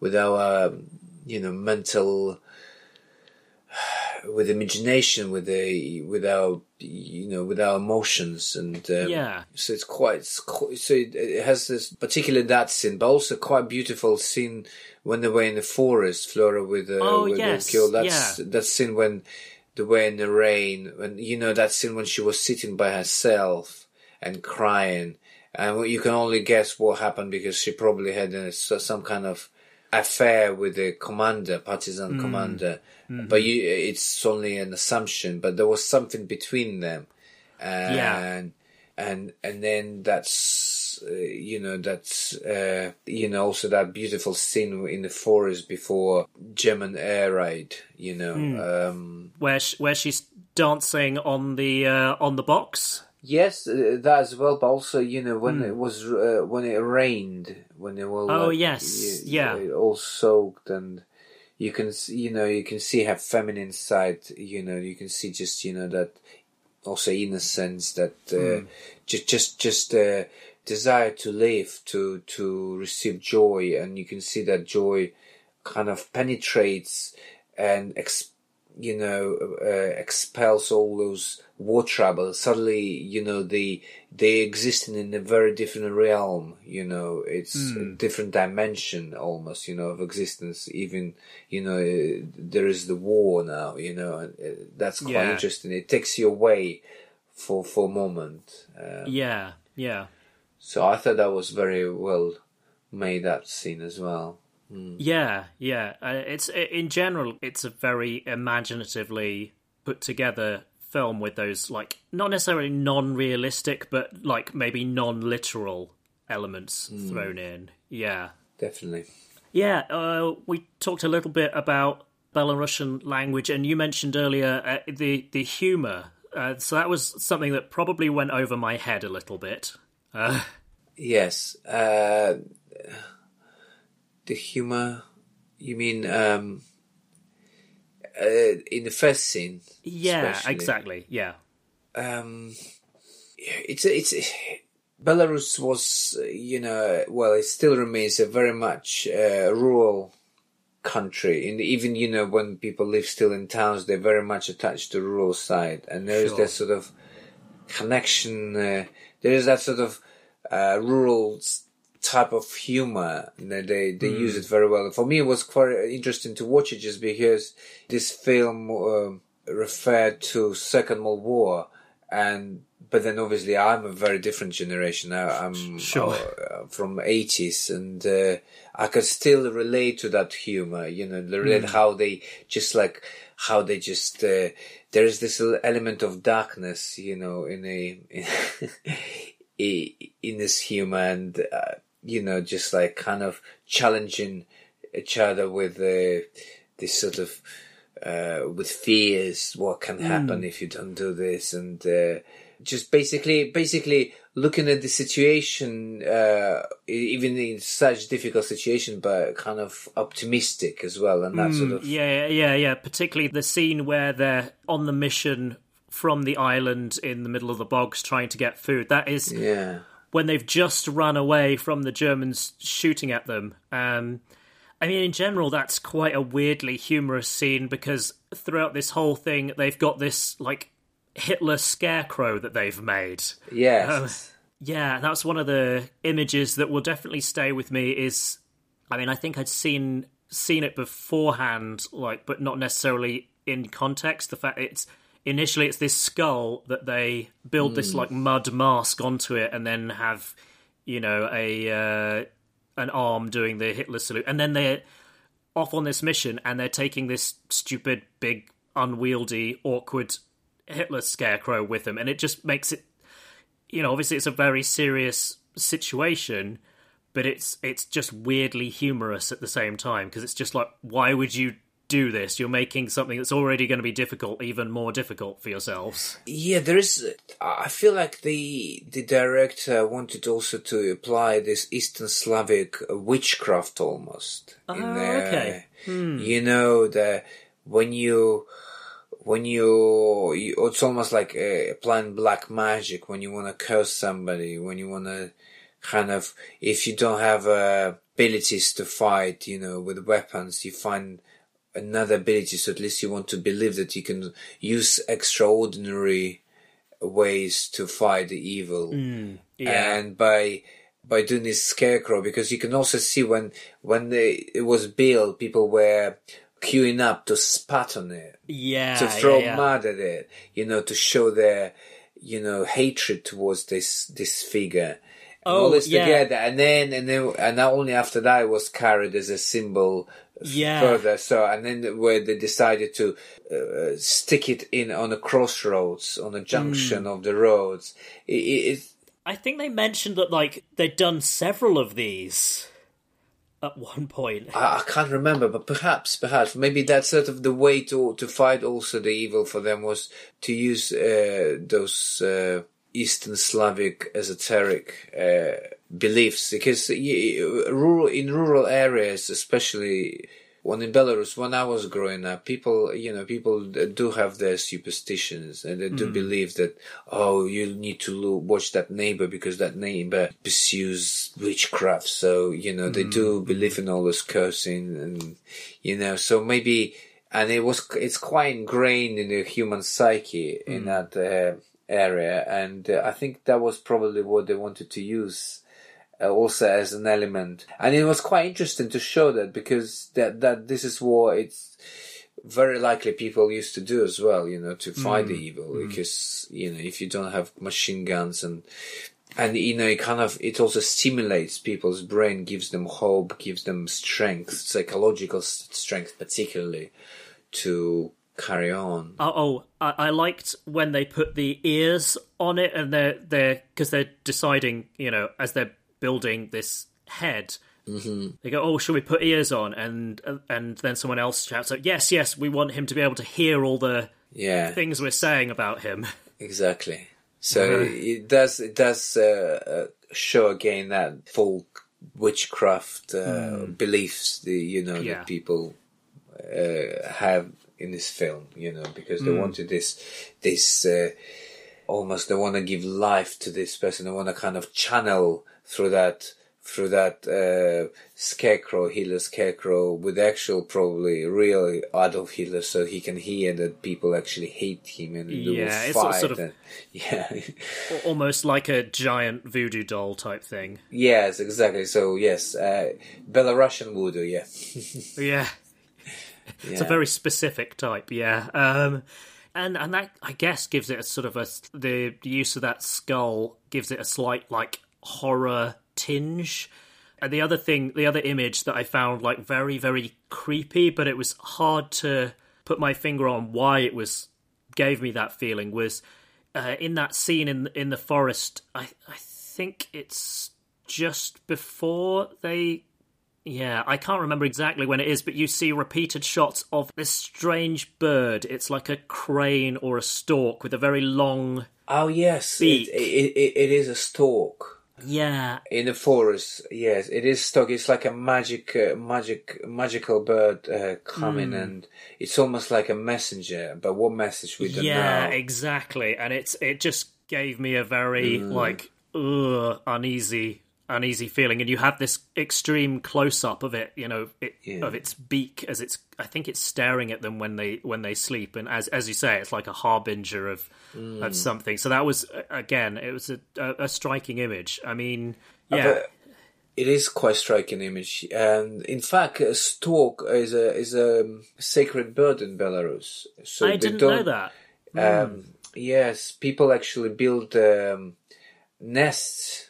with our you know mental with imagination with the with our you know with our emotions and um, Yeah. so it's quite it's so it, it has this particularly that scene but also quite beautiful scene when they were in the forest Flora with uh, Oh, with the yes, that's yeah. that scene when they were in the rain when you know that scene when she was sitting by herself and crying and you can only guess what happened because she probably had a, so- some kind of affair with the commander, partisan commander. But you, it's only an assumption. But there was something between them, and Yeah. and and then that's uh, you know that's uh, you know also that beautiful scene in the forest before German air raid. You know, um, where sh- where she's dancing on the uh, on the box. Yes, uh, that as well. But also, you know, when it was uh, when it rained, when it was Hmm. Oh, like, yes, y- yeah. uh, all soaked, and you can you know you can see her feminine side. You know, you can see just you know that also innocence, that uh, Hmm. just just just uh, desire to live, to to receive joy, and you can see that joy kind of penetrates and ex- you know uh, expels all those war troubles. Suddenly you know they they exist in a very different realm you know. It's a different dimension almost you know of existence. Even you know uh, there is the war now you know and uh, that's quite Yeah. interesting. It takes you away for for a moment uh, Yeah, yeah, so i thought that was very well made that scene as well yeah, yeah. Uh, it's in general, it's a very imaginatively put together film with those like not necessarily non-realistic, but like maybe non-literal elements thrown in. Yeah, definitely Yeah, uh, we talked a little bit about Belarusian language, and you mentioned earlier uh, the the humor. Uh, so that was something that probably went over my head a little bit. Uh, Yes. The humor. You mean um, uh, in the first scene? yeah, especially. exactly. Yeah, Um, it's it's Belarus was you know well it still remains a very much uh, rural country and even you know when people live still in towns they're very much attached to the rural side and there is Sure. that sort of connection uh, there is that sort of uh, rural type of humor and they they, they use it very well for me it was quite interesting to watch it just because this film um referred to second world war and but then obviously I'm a very different generation. I, I'm Sure. uh, from 80s and uh, I could still relate to that humor, you know, relate how they just like how they just uh, there is this element of darkness, you know, in a in, in this humor and uh, you know just like kind of challenging each other with uh, this sort of uh, with fears what can happen if you don't do this and uh, just basically basically looking at the situation uh, even in such difficult situation but kind of optimistic as well and that sort of yeah, yeah, yeah. Particularly the scene where they're on the mission from the island in the middle of the bogs trying to get food. That is yeah when they've just run away from the Germans shooting at them. Um, I mean, in general, that's quite a weirdly humorous scene because throughout this whole thing, they've got this like Hitler scarecrow that they've made. yes Yeah, that's one of the images that will definitely stay with me. Is I mean, I think I'd seen seen it beforehand, like, but not necessarily in context. The fact it's initially it's this skull that they build this like mud mask onto it, and then have you know a uh, an arm doing the Hitler salute, and then they're off on this mission, and they're taking this stupid, big, unwieldy, awkward Hitler scarecrow with them, and it just makes it you know, obviously it's a very serious situation, but it's it's just weirdly humorous at the same time because it's just like, why would you do this? You're making something that's already going to be difficult even more difficult for yourselves. Yeah, there is. I feel like the the director wanted also to apply this Eastern Slavic witchcraft almost. There. okay. You know the when you when you, you it's almost like uh, applying black magic when you want to curse somebody when you want to kind of if you don't have uh, abilities to fight, you know, with weapons, you find another ability. So at least you want to believe that you can use extraordinary ways to fight the evil, hmm, yeah. and by by doing this scarecrow, because you can also see when when they, it was built, people were queuing up to spat on it yeah, to throw yeah, yeah. mud at it, you know, to show their, you know, hatred towards this this figure. And all Oh, this yeah. together, and then and then and not only after that it was carried as a symbol Yeah. further. So and then where they decided to uh, stick it in on a crossroads, on a junction Mm. of the roads. It, it, I think they mentioned that like they'd done several of these at one point. I, I can't remember, but perhaps, perhaps, maybe that's sort of the way to to fight also the evil for them was to use uh, those uh, Eastern Slavic esoteric uh, beliefs, because rural in rural areas, especially when in Belarus, when I was growing up, people, you know, people do have their superstitions and they do believe that, oh, you need to watch that neighbor because that neighbor pursues witchcraft. So, you know, they do believe in all this cursing and, you know, so maybe, and it was, it's quite ingrained in the human psyche in that uh, area. And uh, I think that was probably what they wanted to use uh, also as an element. And it was quite interesting to show that because that, that this is what it's very likely people used to do as well, you know, to fight the evil because, you know, if you don't have machine guns and, and, you know, it kind of, it also stimulates people's brain, gives them hope, gives them strength, psychological strength particularly to carry on. Oh, oh I, I liked when they put the ears on it, and they're they're because they're deciding, you know, as they're building this head. Mm-hmm. They go, "Oh, should we put ears on?" And and then someone else shouts out, "Yes, yes, we want him to be able to hear all the Yeah. things we're saying about him." Exactly. So Uh-huh. it does it does uh, uh, show again that folk witchcraft uh, beliefs the you know. Yeah. that people uh, have in this film. You know because they wanted this this uh, almost they want to give life to this person. They want to kind of channel through that through that uh, scarecrow Hitler scarecrow with actual probably real Adolf Hitler, so he can hear that people actually hate him and Yeah, it's sort- fight. sort of- and, yeah. Almost like a giant voodoo doll type thing. yes, exactly. So yes, uh, Belarusian voodoo. Yeah, Yeah. It's a very specific type, yeah. Um, and and that I guess gives it a sort of a the use of that skull gives it a slight like horror tinge. And the other thing, the other image that I found like very very creepy, but it was hard to put my finger on why it was gave me that feeling was uh, in that scene in in the forest. I I think it's just before they yeah, I can't remember exactly when it is, but you see repeated shots of this strange bird. It's like a crane or a stork with a very long. Oh yes, Beak. it, it, it, it is a stork Yeah, in the forest. Yes, it is stork. It's like a magic, uh, magic, magical bird uh, coming, Hmm. and it's almost like a messenger. But what message we don't yeah, know. exactly. And it's it just gave me a very like ugh, uneasy uneasy feeling and you have this extreme close up of it you know it, Yeah. of its beak as it's i think it's staring at them when they when they sleep and as as you say it's like a harbinger of Mm. of something so that was again it was a, a, striking image i mean Uh, yeah but it is quite striking image, and in fact, a stork is a is a sacred bird in Belarus. So i didn't know that Um, yes, people actually build um, nests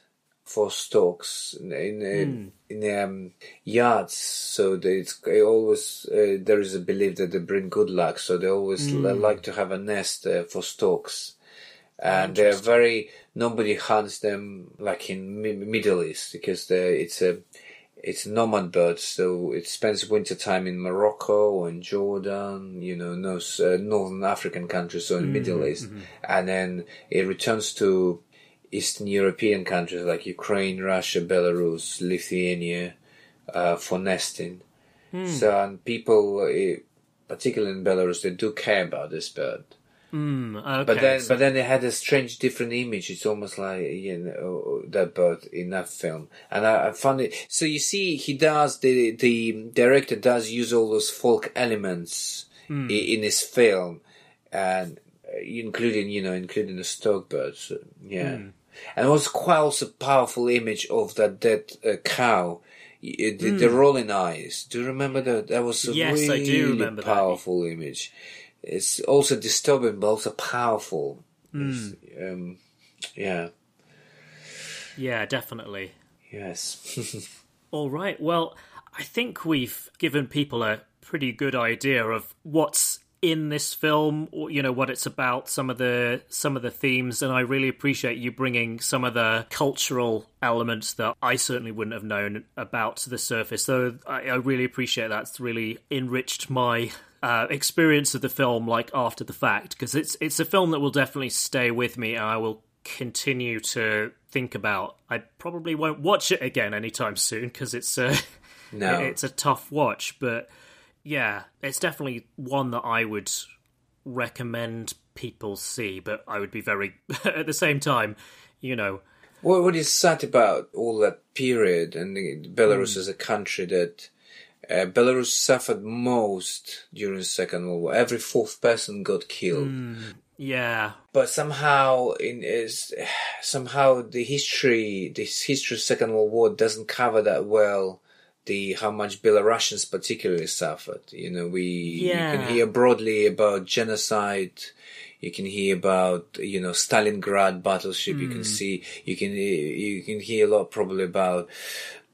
for storks in in, in um, yards. So they, it's they always uh, there is a belief that they bring good luck. So they always li- like to have a nest uh, for storks, and they're very nobody hunts them like in Mi- Middle East because they, it's a it's nomad bird, so it spends winter time in Morocco or in Jordan, you know, those uh, northern African countries, so in Middle East, and then it returns to Eastern European countries like Ukraine, Russia, Belarus, Lithuania, uh, for nesting. So, and people, uh, particularly in Belarus, they do care about this bird. Mm, okay. But then, so- but then they had a strange, different image. It's almost like you know that bird in that film, and I, I found it. So you see, he does the the director does use all those folk elements Hmm. i- in his film, and uh, including you know including the stoke birds. Yeah, Hmm. And it was quite a powerful image of that dead uh, cow. y- uh, The, the rolling eyes. Do you remember that? That was a Hmm. Yes, I really do remember that. powerful image. It's also disturbing, but also powerful. Hmm. It's, um, yeah. yeah, definitely. Yes. All right. Well, I think we've given people a pretty good idea of what's in this film, you know, what it's about, some of the some of the themes, and I really appreciate you bringing some of the cultural elements that I certainly wouldn't have known about to the surface. So I, I really appreciate that. It's really enriched my uh, experience of the film, like after the fact, because it's it's a film that will definitely stay with me, and I will continue to think about. I probably won't watch it again anytime soon because it's uh, No. it's a tough watch, but yeah, it's definitely one that I would recommend people see. But I would be very at the same time, you know, what, what is sad about all that period and Belarus as a country that uh, Belarus suffered most during the Second World War. Every fourth person got killed. yeah, But somehow, in is somehow the history, this history of Second World War doesn't cover that well. The how much Belarusians particularly suffered. You know, we you can hear broadly about genocide. You can hear about you know Stalingrad battleship. You can see you can you can hear a lot probably about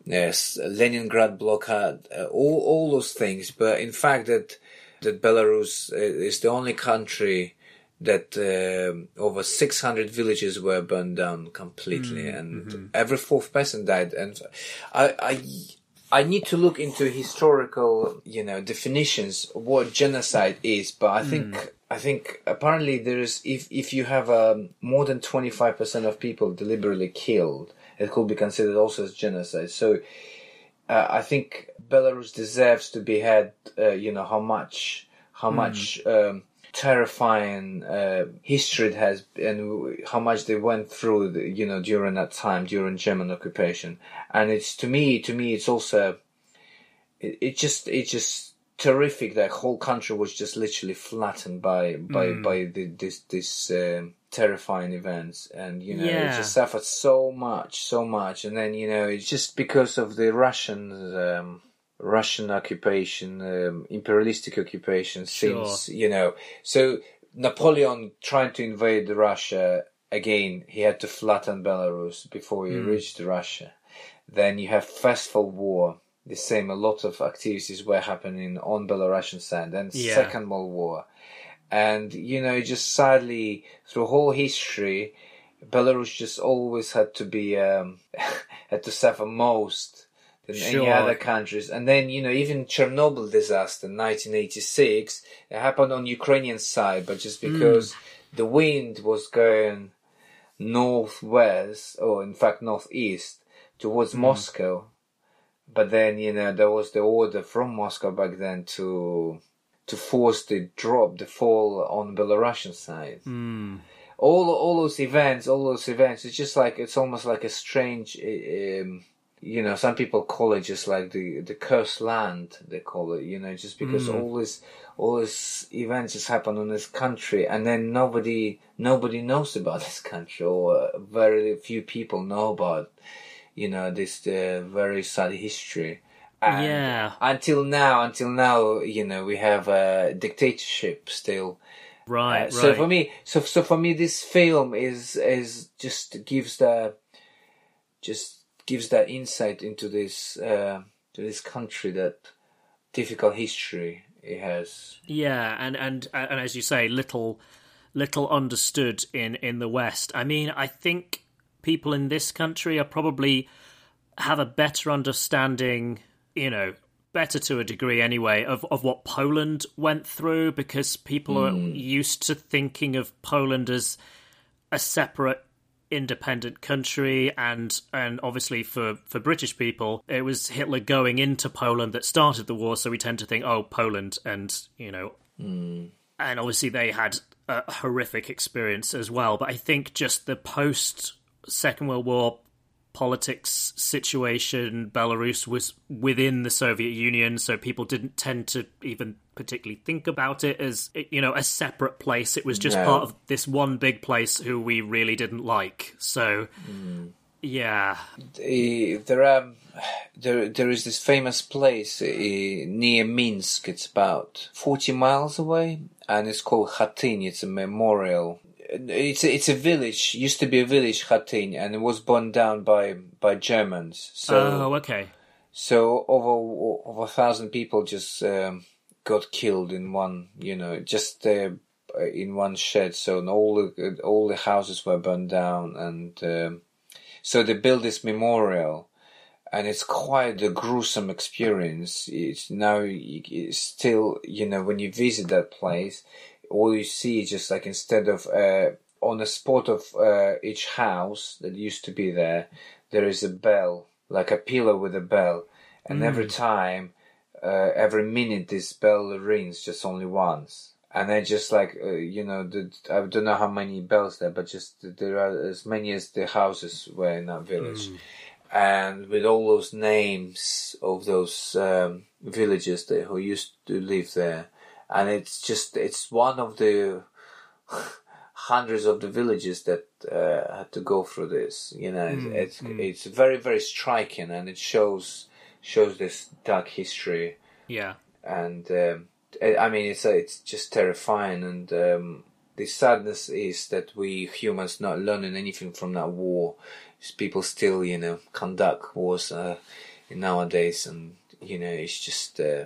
yes Leningrad blockade. Uh, all all those things. But in fact, that that Belarus uh, is the only country that um over 600 villages were burned down completely and every fourth person died and I, I I need to look into historical you know definitions of what genocide is but I think I think apparently there is if if you have um, more than 25% of people deliberately killed it could be considered also as genocide so uh, I think Belarus deserves to be had. Uh, you know how much how much um, terrifying uh, history it has, and how much they went through. The, you know during that time during German occupation, and it's to me to me it's also it, it just it's just terrific that whole country was just literally flattened by by by the, this this um, terrifying events. And you know Yeah. it just suffered so much so much. And then you know it's just because of the Russians um, Russian occupation um, imperialistic occupation Sure. since you know. So Napoleon trying to invade Russia. Again he had to flatten Belarus before he reached Russia then you have First World War. The same, a lot of activities were happening on Belarusian side. and Yeah. Second World War, and you know, just sadly through whole history, Belarus just always had to be um, had to suffer most than any other countries. And then you know, even Chernobyl disaster, 1986, it happened on Ukrainian side, but just because the wind was going northwest, or in fact northeast, towards mm. Moscow. But then, you know, there was the order from Moscow back then to to force the drop, the fall on Belarusian side. Mm. All all those events, all those events, it's just like it's almost like a strange. Um, you know, some people call it just like the the cursed land. They call it, you know, just because mm. all this all these events just happen on this country, and then nobody nobody knows about this country, or very few people know about you know this uh, very sad history. And Yeah. Until now, until now, you know, we have a dictatorship still. right, Uh, right. So for me, so so for me, this film is is just gives the just gives that insight into this uh, to this country that difficult history it has. Yeah, and and and as you say, little little understood in in the West. I mean, I think people in this country are probably have a better understanding, you know, better to a degree anyway, of of what Poland went through because people are hmm. used to thinking of Poland as a separate independent country and and obviously for for British people it was Hitler going into Poland that started the war so we tend to think oh Poland and you know hmm. and obviously they had a horrific experience as well. But I think just the post Second World War politics situation, Belarus was within the Soviet Union, so people didn't tend to even particularly think about it as you know a separate place. It was just No. part of this one big place who we really didn't like. So yeah, Eh, there are there there is this famous place uh, near Minsk. It's about forty miles away, and it's called Khatyn. It's a memorial. It's a, it's a village. Used to be a village, Khatyn, and it was burned down by by Germans. So oh okay, so over over a thousand people just um, got killed in one. You know, just uh, in one shed. So all the all the houses were burned down, and um, so they built this memorial, and it's quite a gruesome experience. It's now it's still you know when you visit that place, all you see is just like instead of uh, on the spot of uh, each house that used to be there, there is a bell like a pillar with a bell, and every time, uh, every minute this bell rings just only once. And then just like uh, you know, the, I don't know how many bells there, but just there are as many as the houses were in that village, and with all those names of those um, villages that who used to live there, and it's just it's one of the hundreds of the villages that uh, had to go through this. You know, it's it's very very striking, and it shows shows this dark history. Yeah, and um, I mean it's it's just terrifying and um, the sadness is that we humans not learning anything from that war. People still you know conduct wars uh, nowadays and you know it's just uh,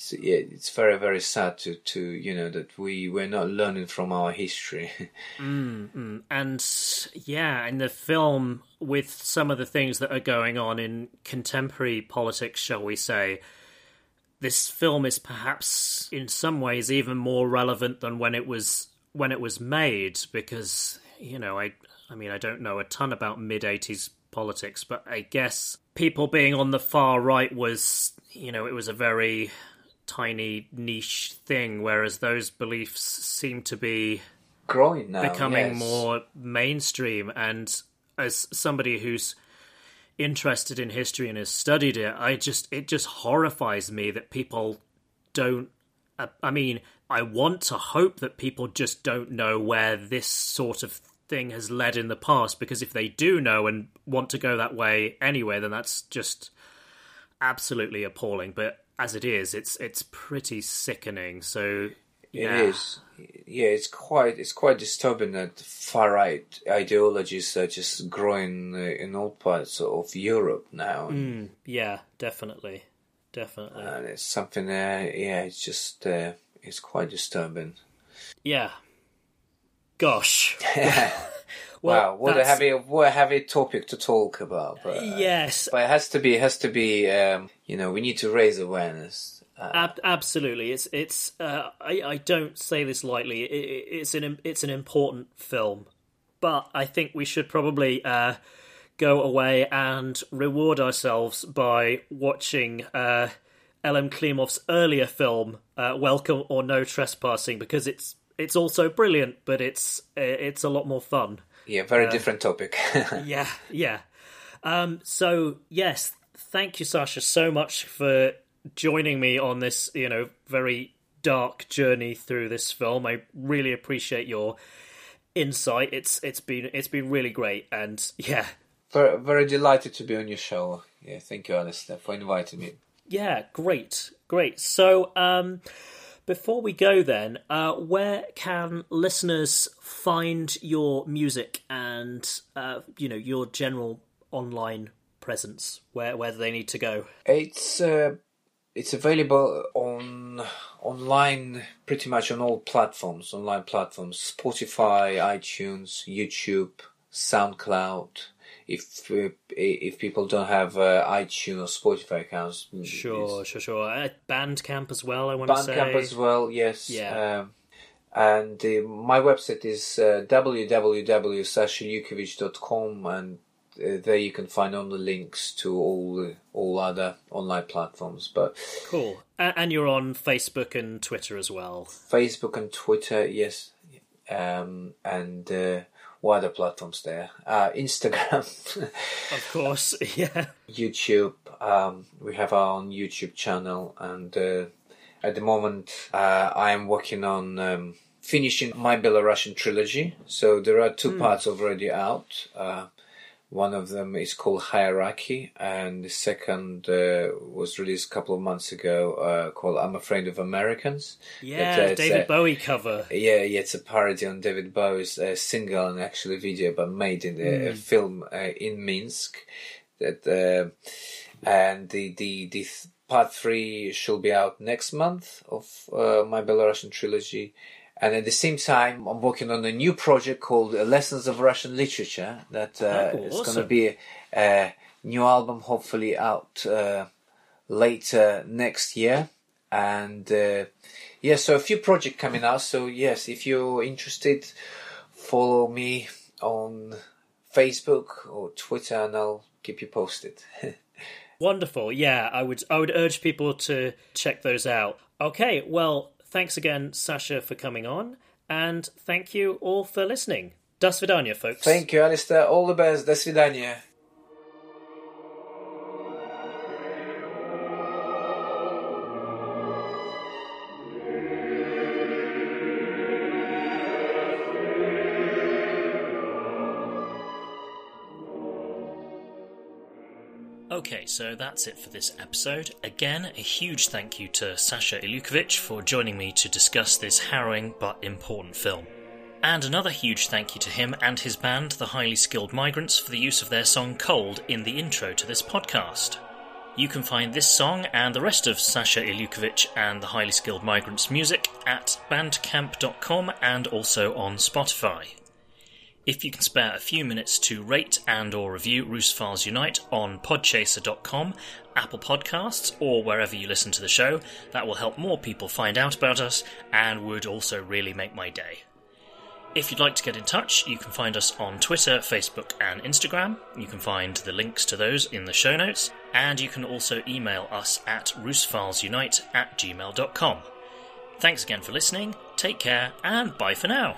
it's, yeah, it's very very sad to to you know that we we're not learning from our history mm-hmm. and yeah, in the film with some of the things that are going on in contemporary politics, shall we say. This film is perhaps in some ways even more relevant than when it was when it was made because you know I I mean I don't know a ton about mid 80s politics but I guess people being on the far right was you know it was a very tiny niche thing whereas those beliefs seem to be growing now becoming yes. more mainstream and as somebody who's interested in history and has studied it i just it just horrifies me that people don't I- i mean i want to hope that people just don't know where this sort of thing has led in the past because if they do know and want to go that way anyway then that's just absolutely appalling but as it is it's it's pretty sickening so yeah. It is. Yeah, it's quite it's quite disturbing that far right ideologies are just growing in all parts of Europe now, Mm, yeah definitely definitely and it's something. Uh, yeah, it's just uh, it's quite disturbing. Yeah. Gosh. wow, what a heavy what a heavy topic to talk about. But, uh, Yes, but it has to be it has to be. Um, you know, we need to raise awareness. Uh, ab- absolutely. It's it's. Uh, I I don't say this lightly. It, it, it's an it's an important film, but I think we should probably uh, go away and reward ourselves by watching uh, Elem Klimov's earlier film, uh, "Welcome or No Trespassing," because it's it's also brilliant, but it's uh, it's a lot more fun. yeah, very different topic. yeah, yeah. Um, so yes, thank you, Sasha, so much for joining me on this, you know, very dark journey through this film. I really appreciate your insight. It's it's been it's been really great, and yeah, very, very delighted to be on your show. Yeah, thank you, Alistair, for inviting me. yeah, great, great. So, um, before we go, then, uh, where can listeners find your music and uh, you know your general online presence? Where where do they need to go? It's uh, it's available on online pretty much on all platforms, online platforms: Spotify, iTunes, YouTube, SoundCloud. If uh, if people don't have uh, iTunes or Spotify accounts, Sure, sure, sure. Uh, Bandcamp as well. I want to say. Bandcamp as well. Yes. Yeah. Um, and uh, my website is uh, www.sashalukovic.com and there you can find all the links to all the, all other online platforms. But Cool. And you're on Facebook and Twitter as well. Facebook and Twitter, yes, um, and uh, what other platforms there? Uh, Instagram, Of course, yeah. YouTube. Um, we have our own YouTube channel, and uh, at the moment, uh, I am working on um, finishing my Belarusian trilogy. So there are two parts already out. Uh, one of them is called Hierarchy, and the second uh, was released a couple of months ago uh, called I'm Afraid of Americans. Yeah, That, uh, David a- Bowie cover. Yeah, yeah, it's a parody on David Bowie's uh, single and actually video, but made in a film uh, in Minsk. That and the the the th- part three should be out next month of uh, my Belarusian trilogy. And at the same time, I'm working on a new project called uh, Lessons of Russian Literature. That uh, Oh, is going to be a, a new album, hopefully out uh, later next year. And uh, yeah, so a few projects coming out. So yes, if you're interested, follow me on Facebook or Twitter, and I'll keep you posted. Wonderful. Yeah, I would I would urge people to check those out. Okay, well, Thanks again, Sasha, for coming on. And thank you all for listening. Das vidanya, folks. Thank you, Alistair. All the best. Das vidanya. Okay, so that's it for this episode. Again, a huge thank you to Sasha Ilukovic for joining me to discuss this harrowing but important film. And another huge thank you to him and his band, the Highly Skilled Migrants, for the use of their song Cold in the intro to this podcast. You can find this song and the rest of Sasha Ilukovic and the Highly Skilled Migrants music at bandcamp.com and also on Spotify. If you can spare a few minutes to rate and or review Russophiles Unite on podchaser.com, Apple Podcasts, or wherever you listen to the show, that will help more people find out about us and would also really make my day. If you'd like to get in touch, you can find us on Twitter, Facebook, and Instagram. You can find the links to those in the show notes, and you can also email us at russophilesunite at gmail.com. Thanks again for listening, take care, and bye for now.